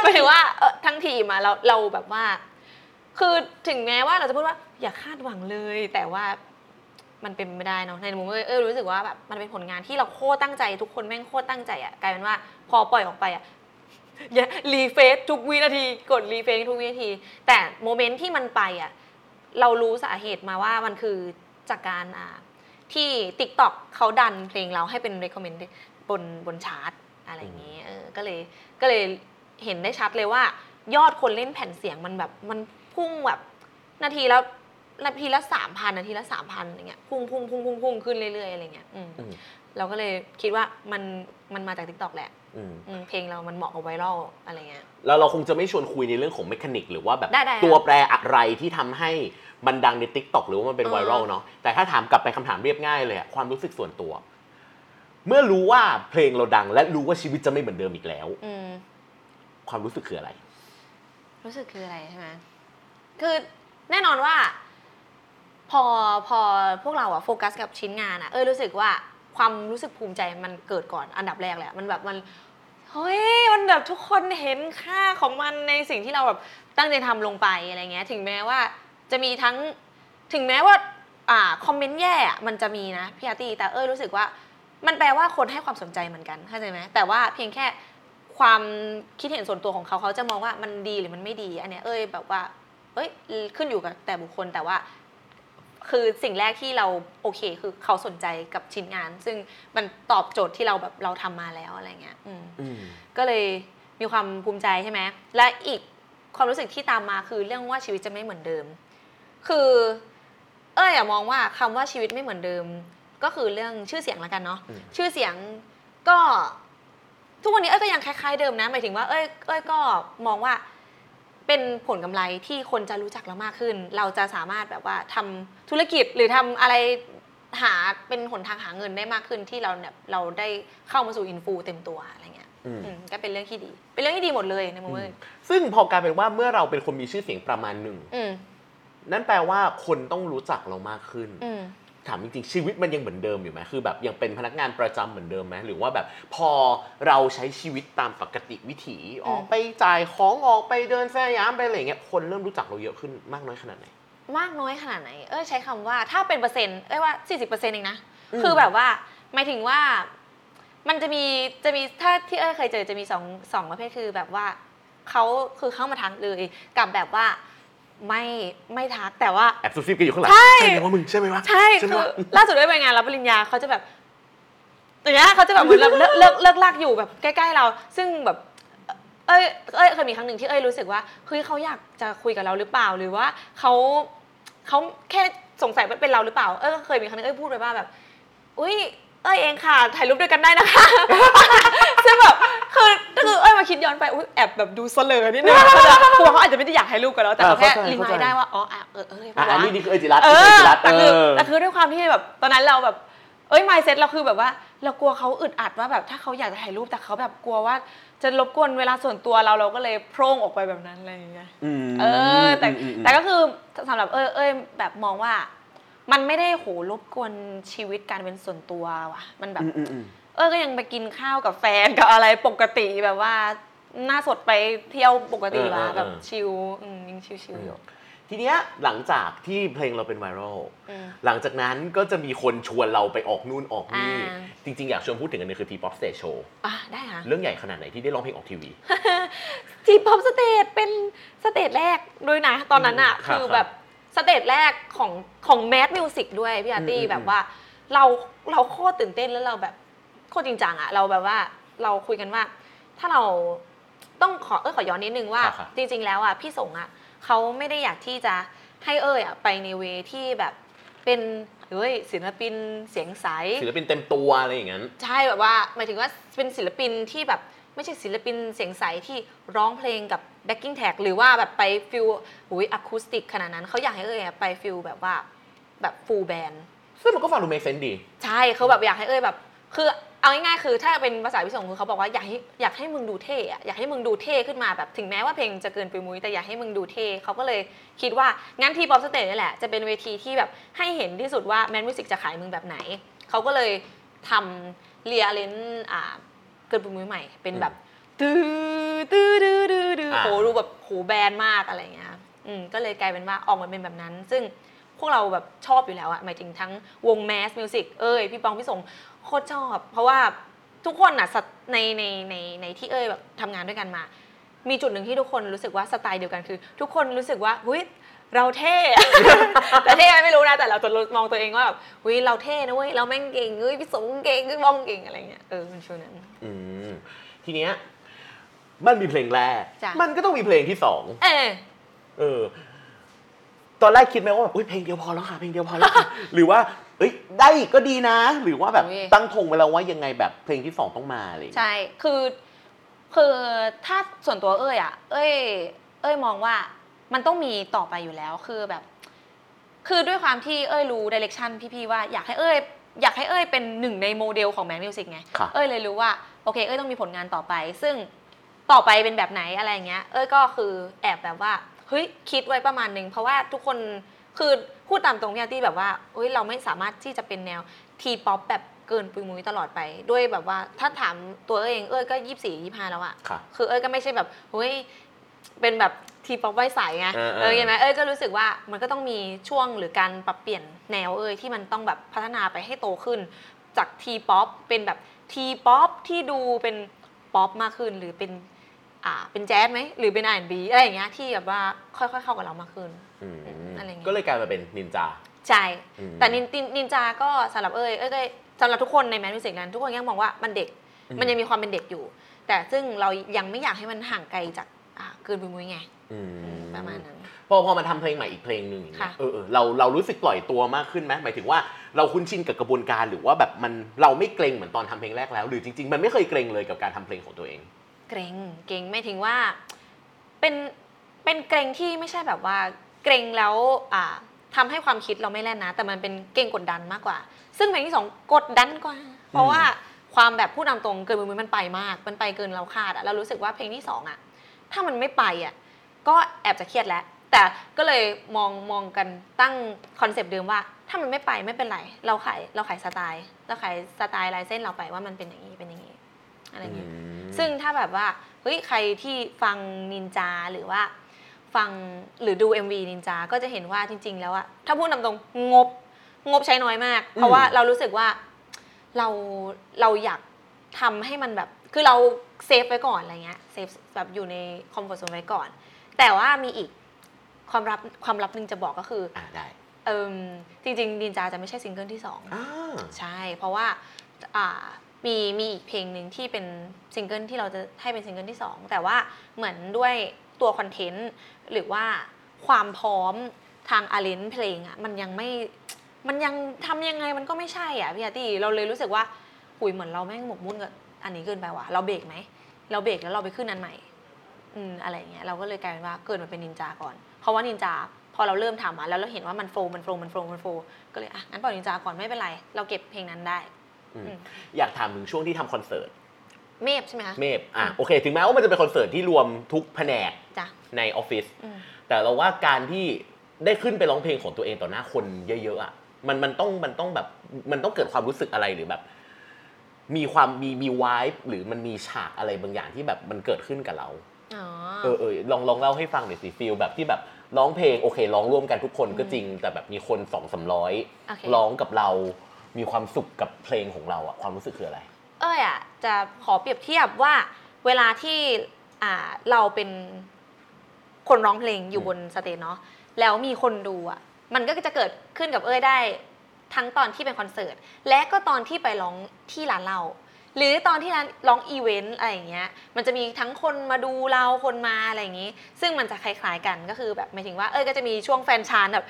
หมายถึงว่าเออทั้งทีมอะเราเราแบบว่า คือถึงแม้ว่าเราจะพูดว่า อย่าคาดหวังเลย แต่ว่ามันเป็นไม่ได้เนาะในมุมเอ้ยเออรู้สึกว่าแบบมันเป็นผลงานที่เราโคตรตั้งใจทุกคนแม่งโคตรตั้งใจอะกลายเป็นว่าพอปล่อยออกไปอะอย่า refresh ทุกวินาทีกด refresh ทุกวินาที แต่ moment ที่มันไปอะเรารู้สาเหตุมาว่ามันคือ จากการอ่าที่ TikTok เขาดันเพลงเราให้เป็น recommend บนบนชาร์ตอะไรอย่างนี้เออก็เลยก็เลยเห็นได้ชัดเลยว่า ยอดคนเล่นแผ่นเสียงมันแบบมันพุ่งแบบนาทีละนาทีละสามพันนาทีละสามพันอย่างเงี้ยพุ่งพุ่งพุ่งพุ่งพุ่งขึ้นเรื่อยๆอะไรเงี้ยอืมอืม เราก็เลยคิดว่ามันมันมาจาก TikTok แหละอืมอืมเพลงเรามันเหมาะกับไวรัลอะไรเงี้ยแล้วเราคงจะไม่ชวนคุยในเรื่องของเมคานิก หรือว่าแบบ ได้ได้ตัวแปรอะไรที่ทำให้มันดังใน t ิ k t o k หรือว่ามันเป็นเออไวรัลเนาะแต่ถ้าถามกลับไปคำถามเรียบง่ายเลยอะความรู้สึกส่วนตัว เมื่อรู้ว่าเพลงเราดัง และรู้ว่าชีวิตจะไม่เหมือนเดิมอีกแล้ว อืม ความรู้สึกคืออะไร รู้สึกคืออะไรใช่ไหมคือแน่นอนว่า พอพอพวกเราอะโฟกัสกับชิ้นงานอะเออรู้สึกว่า ความรู้สึกภูมิใจมันเกิดก่อนอันดับแรกเละมันแบบมันเฮ้ยมันแบบทุกคนเห็นค่าของมันในสิ่งที่เราแบบตั้งใจทำลงไปอะไรเงี้ย ถึงแม้ว่าจะมีทั้งถึงแม้ว่าอ่าคอมเมนต์แย่มันจะมีนะพี่อาร์ตี้แต่เออรู้สึกว่า มันแปลว่าคนให้ความสนใจเหมือนกันเข้าใจไหมแต่ว่าเพียงแค่ความคิดเห็นส่วนตัวของเขาเขาจะมองว่ามันดีหรือมันไม่ดี อันเนี้ยเอ้ยแบบว่าเอ้ยขึ้นอยู่กับแต่บุคคลแต่ว่า คือสิ่งแรกที่เราโอเค คือเขาสนใจกับชิ้นงาน ซึ่งมันตอบโจทย์ที่เราแบบเราทำมาแล้วอะไรเงี้ยอืมอืมก็เลยมีความภูมิใจใช่ไหมและอีกความรู้สึกที่ตามมาคือเรื่องว่าชีวิตจะไม่เหมือนเดิม คือ เอ้ยอะมองว่าคำว่าชีวิตไม่เหมือนเดิม ก็คือเรื่องชื่อเสียงแล้วกันเนาะอืมชื่อเสียงก็ทุกวันนี้เอ้ยก็ยังคล้ายๆเดิมนะหมายถึงว่าเอ้ยเอ้ยก็มองว่า เป็นผลกำไรที่คนจะรู้จักเรามากขึ้น เราจะสามารถแบบว่าทำธุรกิจหรือทำอะไรหาเป็นหนทางหาเงินได้มากขึ้นที่เราเนี่ยเราได้เข้ามาสู่อินฟูเต็มตัวอะไรเงี้ยอืมอืมก็เป็นเรื่องที่ดี เป็นเรื่องที่ดีหมดเลยในมุมเอ้ยซึ่งพอกลายเป็นว่าเมื่อเราเป็นคนมีชื่อเสียงประมาณหนึ่งอืมนั่นแปลว่าคนต้องรู้จักเรามากขึ้นอืม ถามจริงๆชีวิตมันยังเหมือนเดิมอยู่ไหมคือแบบยังเป็นพนักงานประจำเหมือนเดิมไหมหรือว่าแบบพอเราใช้ชีวิตตามปกติวิถีออกไปจ่ายของออกไปเดินสยามไปอะไรอย่างเงี้ยคนเริ่มรู้จักเราเยอะขึ้นมากน้อยขนาดไหนมากน้อยขนาดไหน เอ้ยใช้คำว่าถ้าเป็นเปอร์เซ็นต์เอ้ยว่า 40%เองนะอืมคือแบบว่าหมายถึงว่ามันจะมีจะมีถ้าที่เอ้ยเคยเจอจะมีสองสองประเภทคือแบบว่าเขาคือเข้ามาทักเลยกับแบบว่า ไม่ไม่ทักแต่ว่าแอบซุบซิบกันอยู่ข้างหลังใช่ไหมว่ามึงใช่ไหมวะใช่ใช่ไหมคือวะล่าสุดได้ไปงานรับปริญญาเขาจะแบบอย่างเงี้ยเขาจะแบบเหมือนเลิกเลิกเลิกลากอยู่แบบใกล้ๆเรา ซึ่งแบบเอ้ยเอ้ยเคยมีครั้งหนึ่งที่เอ้ยรู้สึกว่าเฮ้ยเขาอยากจะคุยกับเราหรือเปล่าหรือว่าเขาเขาแค่สงสัยว่าเป็นเราหรือเปล่า เอ้ยเคยมีครั้งหนึงเอ้ยพูดไปว่าแบบ อุ้ย เอ้ยเองค่ะ ถ่ายรูปด้วยกันได้นะคะซึ่งแบบคือคือเอ้ยมาคิดย้อนไปอุ้ยแอบแบบดูเสลอนิดนึงเขาจะคือเขาอาจจะไม่ได้อยากให้รูปกันแล้วแต่เขาแค่เออเข้าใจรีมายเข้าใจได้ว่าอ๋ออะเออเอออะเพราะอันว่านี้นี่คือเอจิรัตน์เอนี่คือเออจิรัตน์แต่คือเออแต่คือด้วยความที่แบบตอนนั้นเราแบบเอ้ย mindset เราคือแบบว่าเรากลัวเขาอึดอัดว่าแบบถ้าเขาอยากจะถ่ายรูปแต่เขาแบบกลัวว่าจะรบกวนเวลาส่วนตัวเราเราก็เลยโพร่งออกไปแบบนั้นอะไรอย่างเงี้ยมเออแต่มมแต่ก็คือสำหรับเอ้ยเอ้ยแบบมองว่า มันไม่ได้โหรบกวนชีวิตการเป็นส่วนตัวว่ะ มันแบบอืมอืมอืมเอ้ยก็ยังไปกินข้าวกับแฟนกับอะไรปกติแบบว่า หน้าสดไปเที่ยวปกติว่ะแบบชิลอืมยังชิลๆอยู่ทีเนี้ยหลังจากที่เพลงเราเป็นไวรัลอืมหลังจากนั้นก็จะมีคนชวนเราไปออกนู่นออกนี่อ่าจริง ๆ อยากชวนพูดถึงกันนึงคือทีป๊อปสเตจโชว์อะได้ค่ะเรื่องใหญ่ขนาดไหนที่ได้ร้องเพลงออกทีวี T-POP Stage เป็น stage แรกด้วยนะ ตอนนั้นอะครับคือแบบ stage แรกของของ Mass Music ด้วยพี่อาร์ตี้อืมอืม แบบว่า เราเราโคตรตื่นเต้นแล้วเราแบบโคตรจริงจังอะเราแบบว่าเราคุยกันว่า ถ้าเราต้องขอเออขอย้อนนิดนึงว่า ครับจริง ๆ แล้วอะพี่สงอะเขาไม่ได้อยากที่จะให้เอ้ยอะไปในเวที่แบบเป็นเฮ้ยศิลปินเสียงใส ศิลปินเต็มตัวอะไรอย่างนั้น ใช่แบบว่าหมายถึงว่าเป็นศิลปินที่แบบ ไม่ใช่ศิลปินเสียงใสที่ร้องเพลงกับ backing track หรือว่าแบบไป feel หุยอะคูสติกขนาดนั้นเขาอยากให้เอ้ยอะไป feel แบบว่าแบบ full band ซึ่งมันก็ฟังดู make sense ดี ใช่เขาแบบอยากให้เอ้ยแบบ คือเอาง่ายๆคือถ้าเป็นภาษาพิเศษคือเขาบอกว่าอยากให้อยากให้มึงดูเท่อะอยากให้มึงดูเท่ขึ้นมาแบบถึงแม้ว่าเพลงจะเกินปุยมุ้ยแต่อยากให้มึงดูเท่เขาก็เลยคิดว่างั้น T-POP Stage นี่แหละจะเป็นเวทีที่แบบให้เห็นที่สุดว่า Mass Music จะขายมึงแบบไหนเขาก็เลยทำ rearrange อ่า เกินปุยมุ้ยใหม่ เป็นแบบตื้อตื้อตื้อตื้อตื้ออ่าโหดูแบบโห band มากอะไรอย่างเงี้ยอืมก็เลยกลายเป็นว่าออกมาเป็นแบบนั้น ซึ่งพวกเราแบบชอบอยู่แล้วอะหมายถึงทั้งวง Mass Music เอ้ยพี่ปองพี่สงโคตรชอบ เพราะว่าทุกคนอะสัตในในในในที่เอ้ยแบบทำงานด้วยกันมา มีจุดหนึ่งที่ทุกคนรู้สึกว่าสไตล์เดียวกันคือ ทุกคนรู้สึกว่าหุ้ย เราเท่แต่เท่ไหมไม่รู้นะแต่เราจะมองตัวเองว่าแบบหุ้ยเราเท่นะเว้ยเราแม่งเก่งเฮ้ยพี่สงเก่งพี่บองเก่งอะไรเงี้ยเออมันช่วงนั้นอืมทีเนี้ยมันมีเพลงแรกจ้ะมันก็ต้องมีเพลงที่สองเออเออ ตอนแรกคิดไหมว่าแบบอุ้ยเพลงเดียวพอแล้วค่ะเพลงเดียวพอแล้วค่ะหรือว่าเอ้ยได้อีกก็ดีนะ หรือว่าแบบอุ๊ยตั้งธงไว้แล้วว่ายังไงแบบเพลงที่สองต้องมาอะไรอย่างเงี้ยใช่คือ คือถ้าส่วนตัวเอ้ยอะเอ้ย เอ้ยมองว่า มันต้องมีต่อไปอยู่แล้วคือแบบ คือด้วยความที่เอ้ยรู้ดิเรกชันพี่ๆว่าอยากให้เอ้ยอยากให้เอ้ยเป็นหนึ่งในโมเดลของแมนมิวสิกไงค่ะเอ้ยเลยรู้ว่าโอเค เอ้ยต้องมีผลงานต่อไป ซึ่งต่อไปเป็นแบบไหนอะไรอย่างเงี้ย เอ้ยก็คือแอบแบบว่าเฮ้ยคิดไว้ประมาณหนึ่งเพราะว่าทุกคนคือพูดตามตรงพี่อาร์ตี้แบบว่าเฮ้ยเราไม่สามารถที่จะเป็นแนวT-pop แบบเกินปุยมุ้ยตลอดไป ด้วยแบบว่าถ้าถามตัวเอ้ยเองเอ้ยก็ยี่สี่ยี่ห้าแล้วอะค่ะคือเอ้ยก็ไม่ใช่แบบเฮ้ยเป็นแบบ T-pop วัยใสไงเออเออเออเห็นไหมเอ้ยก็รู้สึกว่ามันก็ต้องมีช่วงหรือการปรับเปลี่ยนแนวเอ้ยที่มันต้องแบบพัฒนาไปให้โตขึ้น จาก T-pop เป็นแบบ T-pop ที่ดูเป็นป๊อปมากขึ้นหรือเป็นอ่าเป็นแจ๊สไหมหรือเป็น R&B อะไรอย่างเงี้ยที่แบบว่าค่อยๆเข้ากับเรามากขึ้นอืมอะไรอย่างเงี้ยก็เลยกลายมาเป็นนินจาใช่อืมแต่นินนินนินจาก็สำหรับเอ้ยเอ้ยก็สำหรับทุกคนในแมนมิวสิกนั้น ทุกคนยังมองว่ามันเด็กอืมมันยังมีความเป็นเด็กอยู่ แต่ซึ่งเรายังไม่อยากให้มันห่างไกลจากอ่า เกินปุยมุ้ยไงอืมประมาณนั้นพอพอมาทำเพลงใหม่อีกเพลงหนึ่งอย่างเงี้ยค่ะเออเออเราเรารู้สึกปล่อยตัวมากขึ้นไหมหมายถึงว่าเราคุ้นชินกับกระบวนการหรือว่าแบบมันเราไม่เกรงเหมือนตอนทำเพลงแรกแล้ว หรือจริง ๆ มันไม่เคยเกรงเลยกับการทำเพลงของตัวเอง เกรงเกรงไม่ถึงว่าเป็นเป็นเกรงที่ไม่ใช่แบบว่าเกรงแล้วอ่าทำให้ความคิดเราไม่แล่นนะ แต่มันเป็นเกรงกดดันมากกว่า ซึ่งเพลงที่สองกดดันกว่า เพราะว่าความแบบพูดตามตรงเกินมุ้ยมันไปมาก มันไปเกินเราคาดอะเรารู้สึกว่าเพลงที่สองอะ ถ้ามันไม่ไปอะก็แอบจะเครียดแล้ว แต่ก็เลยมองมองกันตั้ง concept เดิมว่า ถ้ามันไม่ไปไม่เป็นไร เราขายเราขายสไตล์เราขายสไตล์ลายเส้นเราไปว่ามันเป็นอย่างนี้เป็นอย่างนี้อะไรอย่างเงี้ยซึ่งถ้าแบบว่าเฮ้ยใครที่ฟังนินจาหรือว่าฟังหรือดู MV นินจา ก็จะเห็นว่าจริง ๆ แล้วอะถ้าพูดตามตรงงบงบใช้น้อยมาก เพราะว่าเรารู้สึกว่าเราเราอยากทำให้มันแบบ คือเรา safe ไว้ก่อนอะไรเงี้ย safe แบบอยู่ในคอมฟอร์ z โซนไว้ก่อน แต่ว่ามีอีกความลับความลับหนึ่งจะบอกก็คืออ่าได้เอิมจริงๆนินจาจะไม่ใช่ซิงเกิลที่สองอ่าใช่ เพราะว่าอ่ามีมีอีกเพลงหนึ่งที่เป็นซิงเกิลที่เราจะให้เป็นซิงเกิลที่ 2 แต่ว่าเหมือนด้วยตัว content หรือว่าความพร้อมทาง arrange เพลงอะมันยังไม่มันยังทำยังไงมันก็ไม่ใช่อะพี่อาร์ตี้เราเลยรู้สึกว่าหุยเหมือนเราแม่งหมกมุ่นกับอันนี้เกินไปว่ะเราเบรกไหม เราเบรกแล้วเราไปขึ้นอันใหม่ อืมอะไรอย่างเงี้ยเราก็เลยกลายเป็นว่าเกิดมาเป็นนินจาก่อน เพราะว่านินจาพอเราเริ่มทำอะแล้วเราเห็นว่ามัน flow มัน flow มัน flow มัน flow ก็เลยอะงั้นปล่อยนินจาก่อนไม่เป็นไร เราเก็บเพลงนั้นได้อืมอืมอยากถามถึงช่วงที่ทำคอนเสิร์ตเมฟใช่ไหมคะเมฟอะโอเค ถึงแม้ว่ามันจะเป็นคอนเสิร์ตที่รวมทุกแผนกจ้ะในออฟฟิศอืมแต่เราว่าการที่ได้ขึ้นไปร้องเพลงของตัวเองต่อหน้าคนเยอะๆอะมันมันต้องมันต้องแบบมันต้องเกิดความรู้สึกอะไรหรือแบบ มีความมีมีวายหรือมันมีฉากอะไรบางอย่างที่แบบมันเกิดขึ้นกับเราอ๋อเออเออลองลองเล่าให้ฟังหน่อยสิ feel แบบที่แบบร้องเพลงโอเคร้องร่วมกันทุกคนก็จริง แต่แบบมีคนสองสามร้อยโอเคร้องกับเรา มีความสุขกับเพลงของเราอะความรู้สึกคืออะไร เอ้ยอะจะขอเปรียบเทียบว่าเวลาที่อ่าเราเป็นคนร้องเพลงอยู่บน stage เนาะแล้วมีคนดูอะมันก็จะเกิดขึ้นกับเอ้ยได้ ทั้งตอนที่เป็นคอนเสิร์ตและก็ตอนที่ไปร้องที่ร้านเรา หรือตอนที่ร้านร้องอีเวนต์อะไรอย่างเงี้ยมันจะมีทั้งคนมาดูเราคนมาอะไรอย่างงี้ ซึ่งมันจะคล้ายๆกันก็คือแบบหมายถึงว่าเอ้ยก็จะมีช่วง fan chant แบบ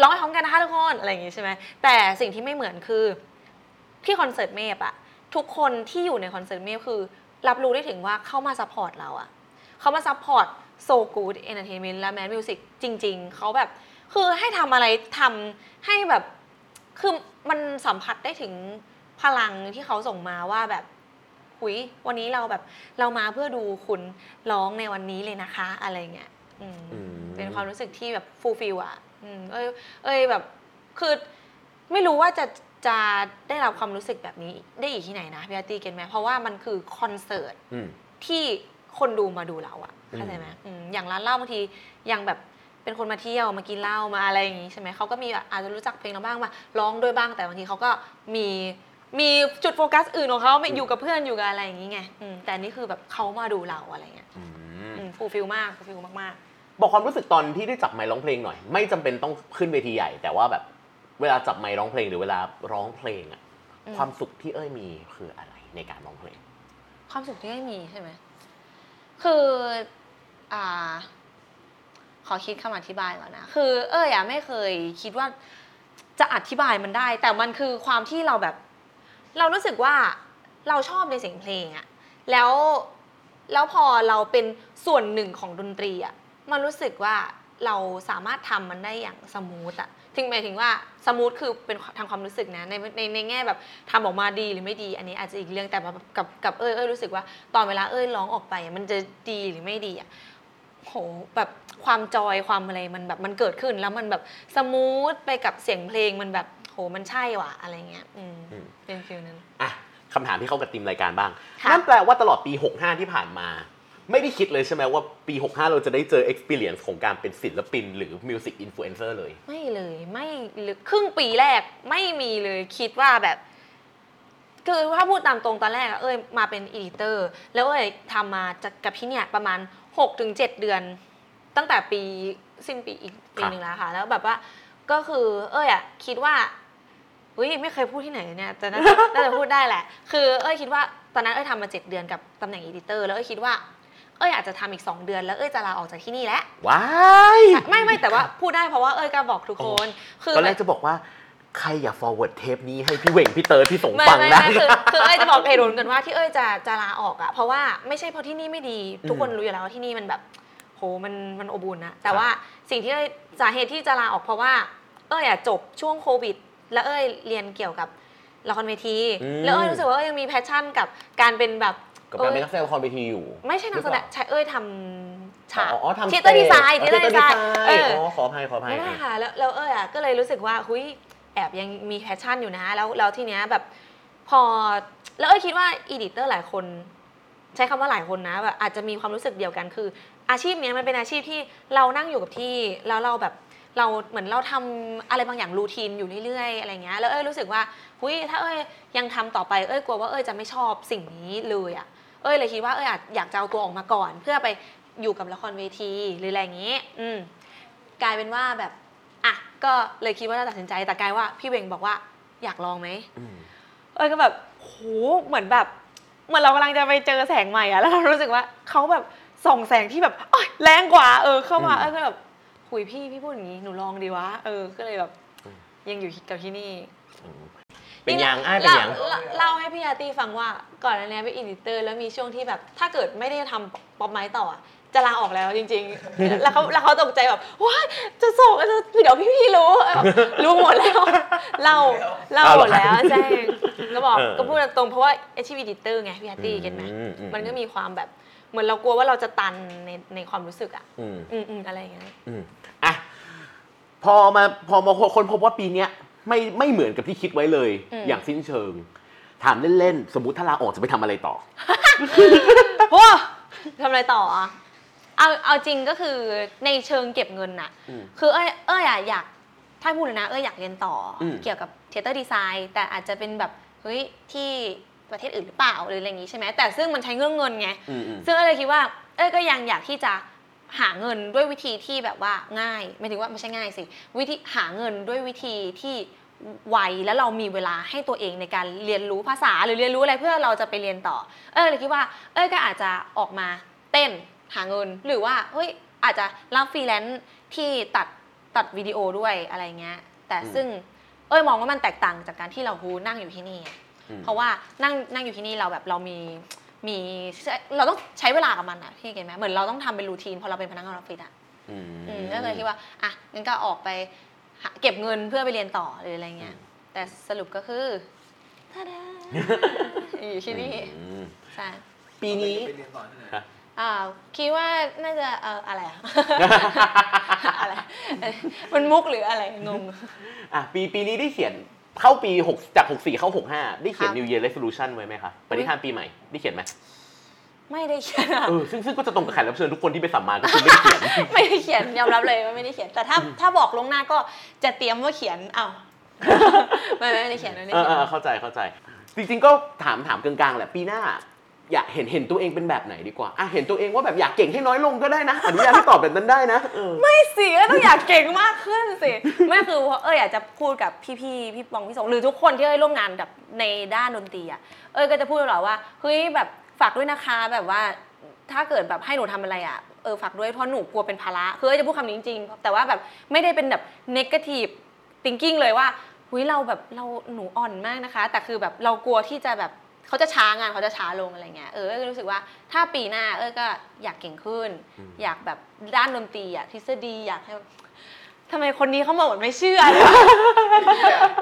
ร้องให้พร้อมกันนะคะทุกคนอะไรอย่างงี้ใช่ไหมแต่สิ่งที่ไม่เหมือนคือที่คอนเสิร์ตเมฟอะทุกคนที่อยู่ในคอนเสิร์ตเมฟคือ รับรู้ได้ถึงว่าเข้ามา support เราอะเขามา support So Good Entertainment และ Mass Music จริง ๆ เขาแบบ คือให้ทำอะไรทำให้แบบ คือมันสัมผัสได้ถึงพลังที่เขาส่งมาว่าแบบหุยวันนี้เราแบบเรามาเพื่อดูคุณร้องในวันนี้เลยนะคะ อะไรเงี้ยอืมอืมเป็นความรู้สึกที่แบบ fulfill อะอืมเอ้ยเอ้ยแบบคือไม่รู้ว่าจะจะได้รับความรู้สึกแบบนี้ได้อีกที่ไหนนะพี่อาร์ตี้ get ไหมเพราะว่ามันคือคอนเสิร์ตอืมที่คนดูมาดูเราอะอืมเข้าใจไหมอืมอย่างร้านเหล้าบางทียังแบบ เป็นคนมาเที่ยวมากินเหล้ามาอะไรอย่างงี้ใช่ไหมเขาก็มีแบบอาจจะรู้จักเพลงเราบ้างมาร้องด้วยบ้างแต่บางทีเขาก็มีมีจุดโฟกัสอื่นของเขาไม่อยู่กับเพื่อนอยู่กับอะไรอย่างงี้ไงอืมแต่อันนี่คือแบบเขามาดูเราอะไรเงี้ยอืม fulfill มาก fulfill มากบอกความรู้สึกตอนที่ได้จับไมค์ร้องเพลงหน่อย ไม่จำเป็นต้องขึ้นเวทีใหญ่ แต่ว่าแบบเวลาจับไมค์ร้องเพลงหรือเวลาร้องเพลงอะอืมความสุขที่เอ้ยมีคืออะไรในการร้องเพลงๆความสุขที่ไม่มีใช่ไหมคืออ่า ขอคิดคำอธิบายก่อนนะ คือ เอ้ยอะไม่เคยคิดว่าจะอธิบายมันได้ แต่มันคือความที่เราแบบ เรารู้สึกว่าเราชอบในเสียงเพลงอะแล้วแล้วพอเราเป็นส่วนหนึ่งของดนตรีอะมันรู้สึกว่าเราสามารถทำมันได้อย่าง smooth อะถึงหมายถึงว่า smooth คือเป็นทางความรู้สึกนะในในในแง่แบบทำออกมาดีหรือไม่ดี อันนี้อาจจะอีกเรื่องแต่แบบกับกับเอ้ยเอ้ยรู้สึกว่า ตอนเวลาเอ้ยร้องออกไปมันจะดีหรือไม่ดีอะ โหแบบความ joy ความอะไรมันแบบมันเกิดขึ้น แล้วมันแบบ smooth ไปกับเสียงเพลงมันแบบโหมันใช่ว่ะอะไรเงี้ยอืมอืมเป็น feel นั้นอะคำถามที่เข้ากับทีมรายการบ้างค่ะนั่นแปลว่าตลอดปี 65 ที่ผ่านมา ไม่ได้คิดเลยใช่ไหมว่าปี 65 เราจะได้เจอ experience ของการเป็นศิลปิน หรือ music influencer เลย ไม่เลยไม่เลยครึ่งปีแรกไม่มีเลยคิดว่าแบบคือถ้าพูดตามตรงตอนแรกอะเอ้ยมาเป็น editor แล้วเอ้ยทำมาจากกับพี่เนี่ยประมาณ 6-7ถึงเดือนตั้งแต่ปีสิ้นปีอีกปีครับหนึ่งแล้วค่ะ แล้วแบบว่าก็คือ เอ้ยอะคิดว่าอุ้ยไม่เคยพูดที่ไหนเนี่ยแต่น่าจะน่าจะพูดได้แหละ คือ เอ้ยคิดว่าตอนนั้นเอ้ยทำมาเจ็ดเดือนกับตำแหน่ง editor แล้วเอ้ยคิดว่าเอ้ยอาจจะทำอีกสองเดือนแล้วเอ้ยจะลาออกจากที่นี่แล้วว้ายไม่ไม่แต่ว่าพูดได้เพราะว่าเอ้ยก็บอกทุกคน คือตอนแรกจะบอกว่า ใครอย่า forward เทปนี้ให้พี่เหว่งพี่เติร์ดพี่สงไม่ฟังไม่นะไม่คือคือเอ้ยจะบอกเหตุผลกันว่าที่เอ้ยจะจะลาออกอะเพราะว่าไม่ใช่เพราะที่นี่ไม่ดี ทุกคนอืมรู้อยู่แล้วว่าที่นี่มันแบบโหมันมันอบอุ่นนะแต่ว่าสิ่งที่เอ้ยสาเหตุที่จะลาออกเพราะว่า เอ้ยอะจบช่วงโควิด แล้วเอ้ยเรียนเกี่ยวกับละครเวทีอืมแล้วเอ้ยรู้สึกว่าเอ้ยยังมี passion กับการเป็นแบบกับการเป็นอ้ยนักแสดงละครเวทีอยู่ ไม่ใช่นักแสดงใช่เอ้ยทำฉากอ๋ออ๋อทำ theatre design เท theatre designเอออ๋อขออภัยขออภัยไม่ได้ค่ะแล้วแล้วเอ้ยอะก็เลยรู้สึกว่าหุย แอบยังมี passion อยู่นะ แล้วแล้วทีเนี้ยแบบพอแล้วเอ้ยคิดว่า editor หลายคน ใช้คำว่าหลายคนนะแบบอาจจะมีความรู้สึกเดียวกันคือ อาชีพเนี้ยมันเป็นอาชีพที่เรานั่งอยู่กับที่แล้วเราแบบเราเหมือนเราทำอะไรบางอย่าง routine อยู่เรื่อยๆอะไรเงี้ยแล้วเอ้ยรู้สึกว่าหุยถ้าเอ้ยยังทำต่อไปเอ้ยกลัวว่าเอ้ยจะไม่ชอบสิ่งนี้เลยอะเอ้ยเลยคิดว่าเอ้ยอาจอยากจะเอาตัวออกมาก่อน เพื่อไปอยู่กับละครเวทีหรืออะไรอย่างงี้ อืมกลายเป็นว่าแบบ ก็เลยคิดว่าจะตัดสินใจแต่กลายว่าพี่เวงบอกว่าอยากลองไหมอืมเอ้ยก็แบบโหเหมือนแบบเหมือนเรากำลังจะไปเจอแสงใหม่อะแล้วเรารู้สึกว่าเขาแบบส่องแสงที่แบบโอ๊ยแรงกว่าเออเข้ามาอืมเออก็แบบหุยพี่พี่พูดอย่างนี้หนูลองดีวะเออก็เลยแบบอืมยังอยู่กับที่นี่เป็นยังอ้ายเป็นยังเล่าเล่าให้พี่อาร์ตี้ฟังว่าก่อนอันเนี้ยเป็น editor แล้วมีช่วงที่แบบถ้าเกิดไม่ได้ทำป๊อปไม้ต่ออะ จะลาออกแล้วจริง ๆ แล้วเขาแล้วเขาตกใจแบบว้ายจะส่งจะเดี๋ยวพี่พี่ๆรู้เออรู้หมดแล้วเล่าเล่าหมดแล้วใช่ก็บอกเออก็พูดตรงๆเพราะว่าอาชีพ editor ไงพี่อาร์ตี้ get ไหมอือืมันก็มีความแบบเหมือนเรากลัวว่าเราจะตันในในความรู้สึกอะอืมอืมอืมอะไรอย่างเงี้ยอืมอะพอมาพอมาค้นพบว่าปีเนี้ยไม่ไม่เหมือนกับที่คิดไว้เลย อย่างสิ้นเชิง ถามเล่นๆ สมมติถ้าลาออกจะไปทำอะไรต่อโอ้ทำอะไรต่ออะ เอาเอาจริงก็คือในเชิงเก็บเงินน่ะ อืม คือเอ้ยเอ้ยอะอยากถ้าพูดเลยนะเอ้ยอยากเรียนต่ออม เกี่ยวกับ theatre design แต่อาจจะเป็นแบบเฮ้ยที่ประเทศอื่นหรือเปล่าหรืออะไรอย่างงี้ใช่ไหมแต่ซึ่งมันใช้เรื่องเงินไง อืมอืม ซึ่งเอ้ยเลยคิดว่า เอ้ยก็ยังอยากที่จะหาเงินด้วยวิธีที่แบบว่าง่ายไม่ถึงว่าไม่ใช่ง่ายสิวิธีหาเงินด้วยวิธีที่ไวแล้วเรามีเวลาให้ตัวเองในการเรียนรู้ภาษาหรือเรียนรู้อะไรเพื่อเราจะไปเรียนต่อ เอ้ยเลยคิดว่า เอ้ยก็อาจจะออกมาเต้น หาเงิน หรือว่าเฮ้ยอาจจะรับฟรีแลนซ์ที่ตัดตัดวิดีโอด้วยอะไรเงี้ย แต่อืมซึ่งเอ้ยมองว่ามันแตกต่างจากการที่เราคูนั่งอยู่ที่นี่ไงอืมเพราะว่านั่งนั่งอยู่ที่นี่เราแบบเรามีมีเราต้องใช้เวลากับมันอะพี่เก็ตไหมเหมือนเราต้องทำเป็นรูทีนพอเราเป็นพนักงานออฟฟิศอะอืมอืมก็เลยคิดว่าอะงั้นก็ออกไปหาเก็บเงินเพื่อไปเรียนต่อหรืออะไรเงี้ยแต่สรุปก็คือทาดาอยู่ที่นี่อืมใช่ปีนี้ ไปเรียนต่อที่ไหนอ่าคิดว่าน่าจะเอออะไรอะอะไรเอ้ยมันมุกหรืออะไรงงอะปีปีนี้ได้เขียนเข้าปีหกจากหกสี่เข้าหกห้าได้เขียนครับ New Year Resolution ไว้ไหมคะปฏิทานปีใหม่ได้เขียนไหมไม่ได้เขียนอะเออซึ่งซึ่งก็จะตรงกับแขกรับเชิญทุกคนที่ไปสัมมาก็คือไม่ได้เขียน ไม่ได้เขียนยอมรับเลยว่าไม่ได้เขียนแต่ถ้าถ้าบอกลวงหน้าก็จะเตรียมว่าเขียนเอาไม่ไม่ได้เขียนไม่ได้เออเขียเอนอเข้าใจเข้าใจ จริงๆก็ถามถามกลางๆแหละปีหน้า อยากเห็นเห็นตัวเองเป็นแบบไหนดีกว่าอะเห็นตัวเองว่าแบบอยากเก่งให้น้อยลงก็ได้นะอนุญาตให้ตอบแบบนั้นได้นะเออ ไม่สิก็ต้องอยากเก่งมากขึ้นสิไม่คือเพราะเอยอยากจะพูดกับพี่ๆพี่ปองพี่สงหรือทุกคนที่เอ้ยร่วมงานแบบในด้านดนตรีอะเอ้ยก็จะพูดตลอดว่าเฮ้ยแบบฝากด้วยนะคะแบบว่า ถ้าเกิดแบบให้หนูทำอะไรอะเออฝากด้วยเพราะหนูกลัวเป็นภาระคือเอ้ยจะพูดคำนี้จริงๆแต่ว่าแบบไม่ได้เป็นแบบ negative thinking เลยว่าหุยเราแบบเราหนูอ่อนมากนะคะ แต่คือแบบเรากลัวที่จะแบบ เขาจะช้างานเขาจะช้าลงอะไรเงี้ยเออเอ้ยก็รู้สึกว่าถ้าปีหน้าเอ้ยก็อยากเก่งขึ้นอืมอยากแบบด้านดนตรีอะทฤษฎีอยากให้แบบทำไมคนนี้เขามาเหมือนไม่เชื่อเลย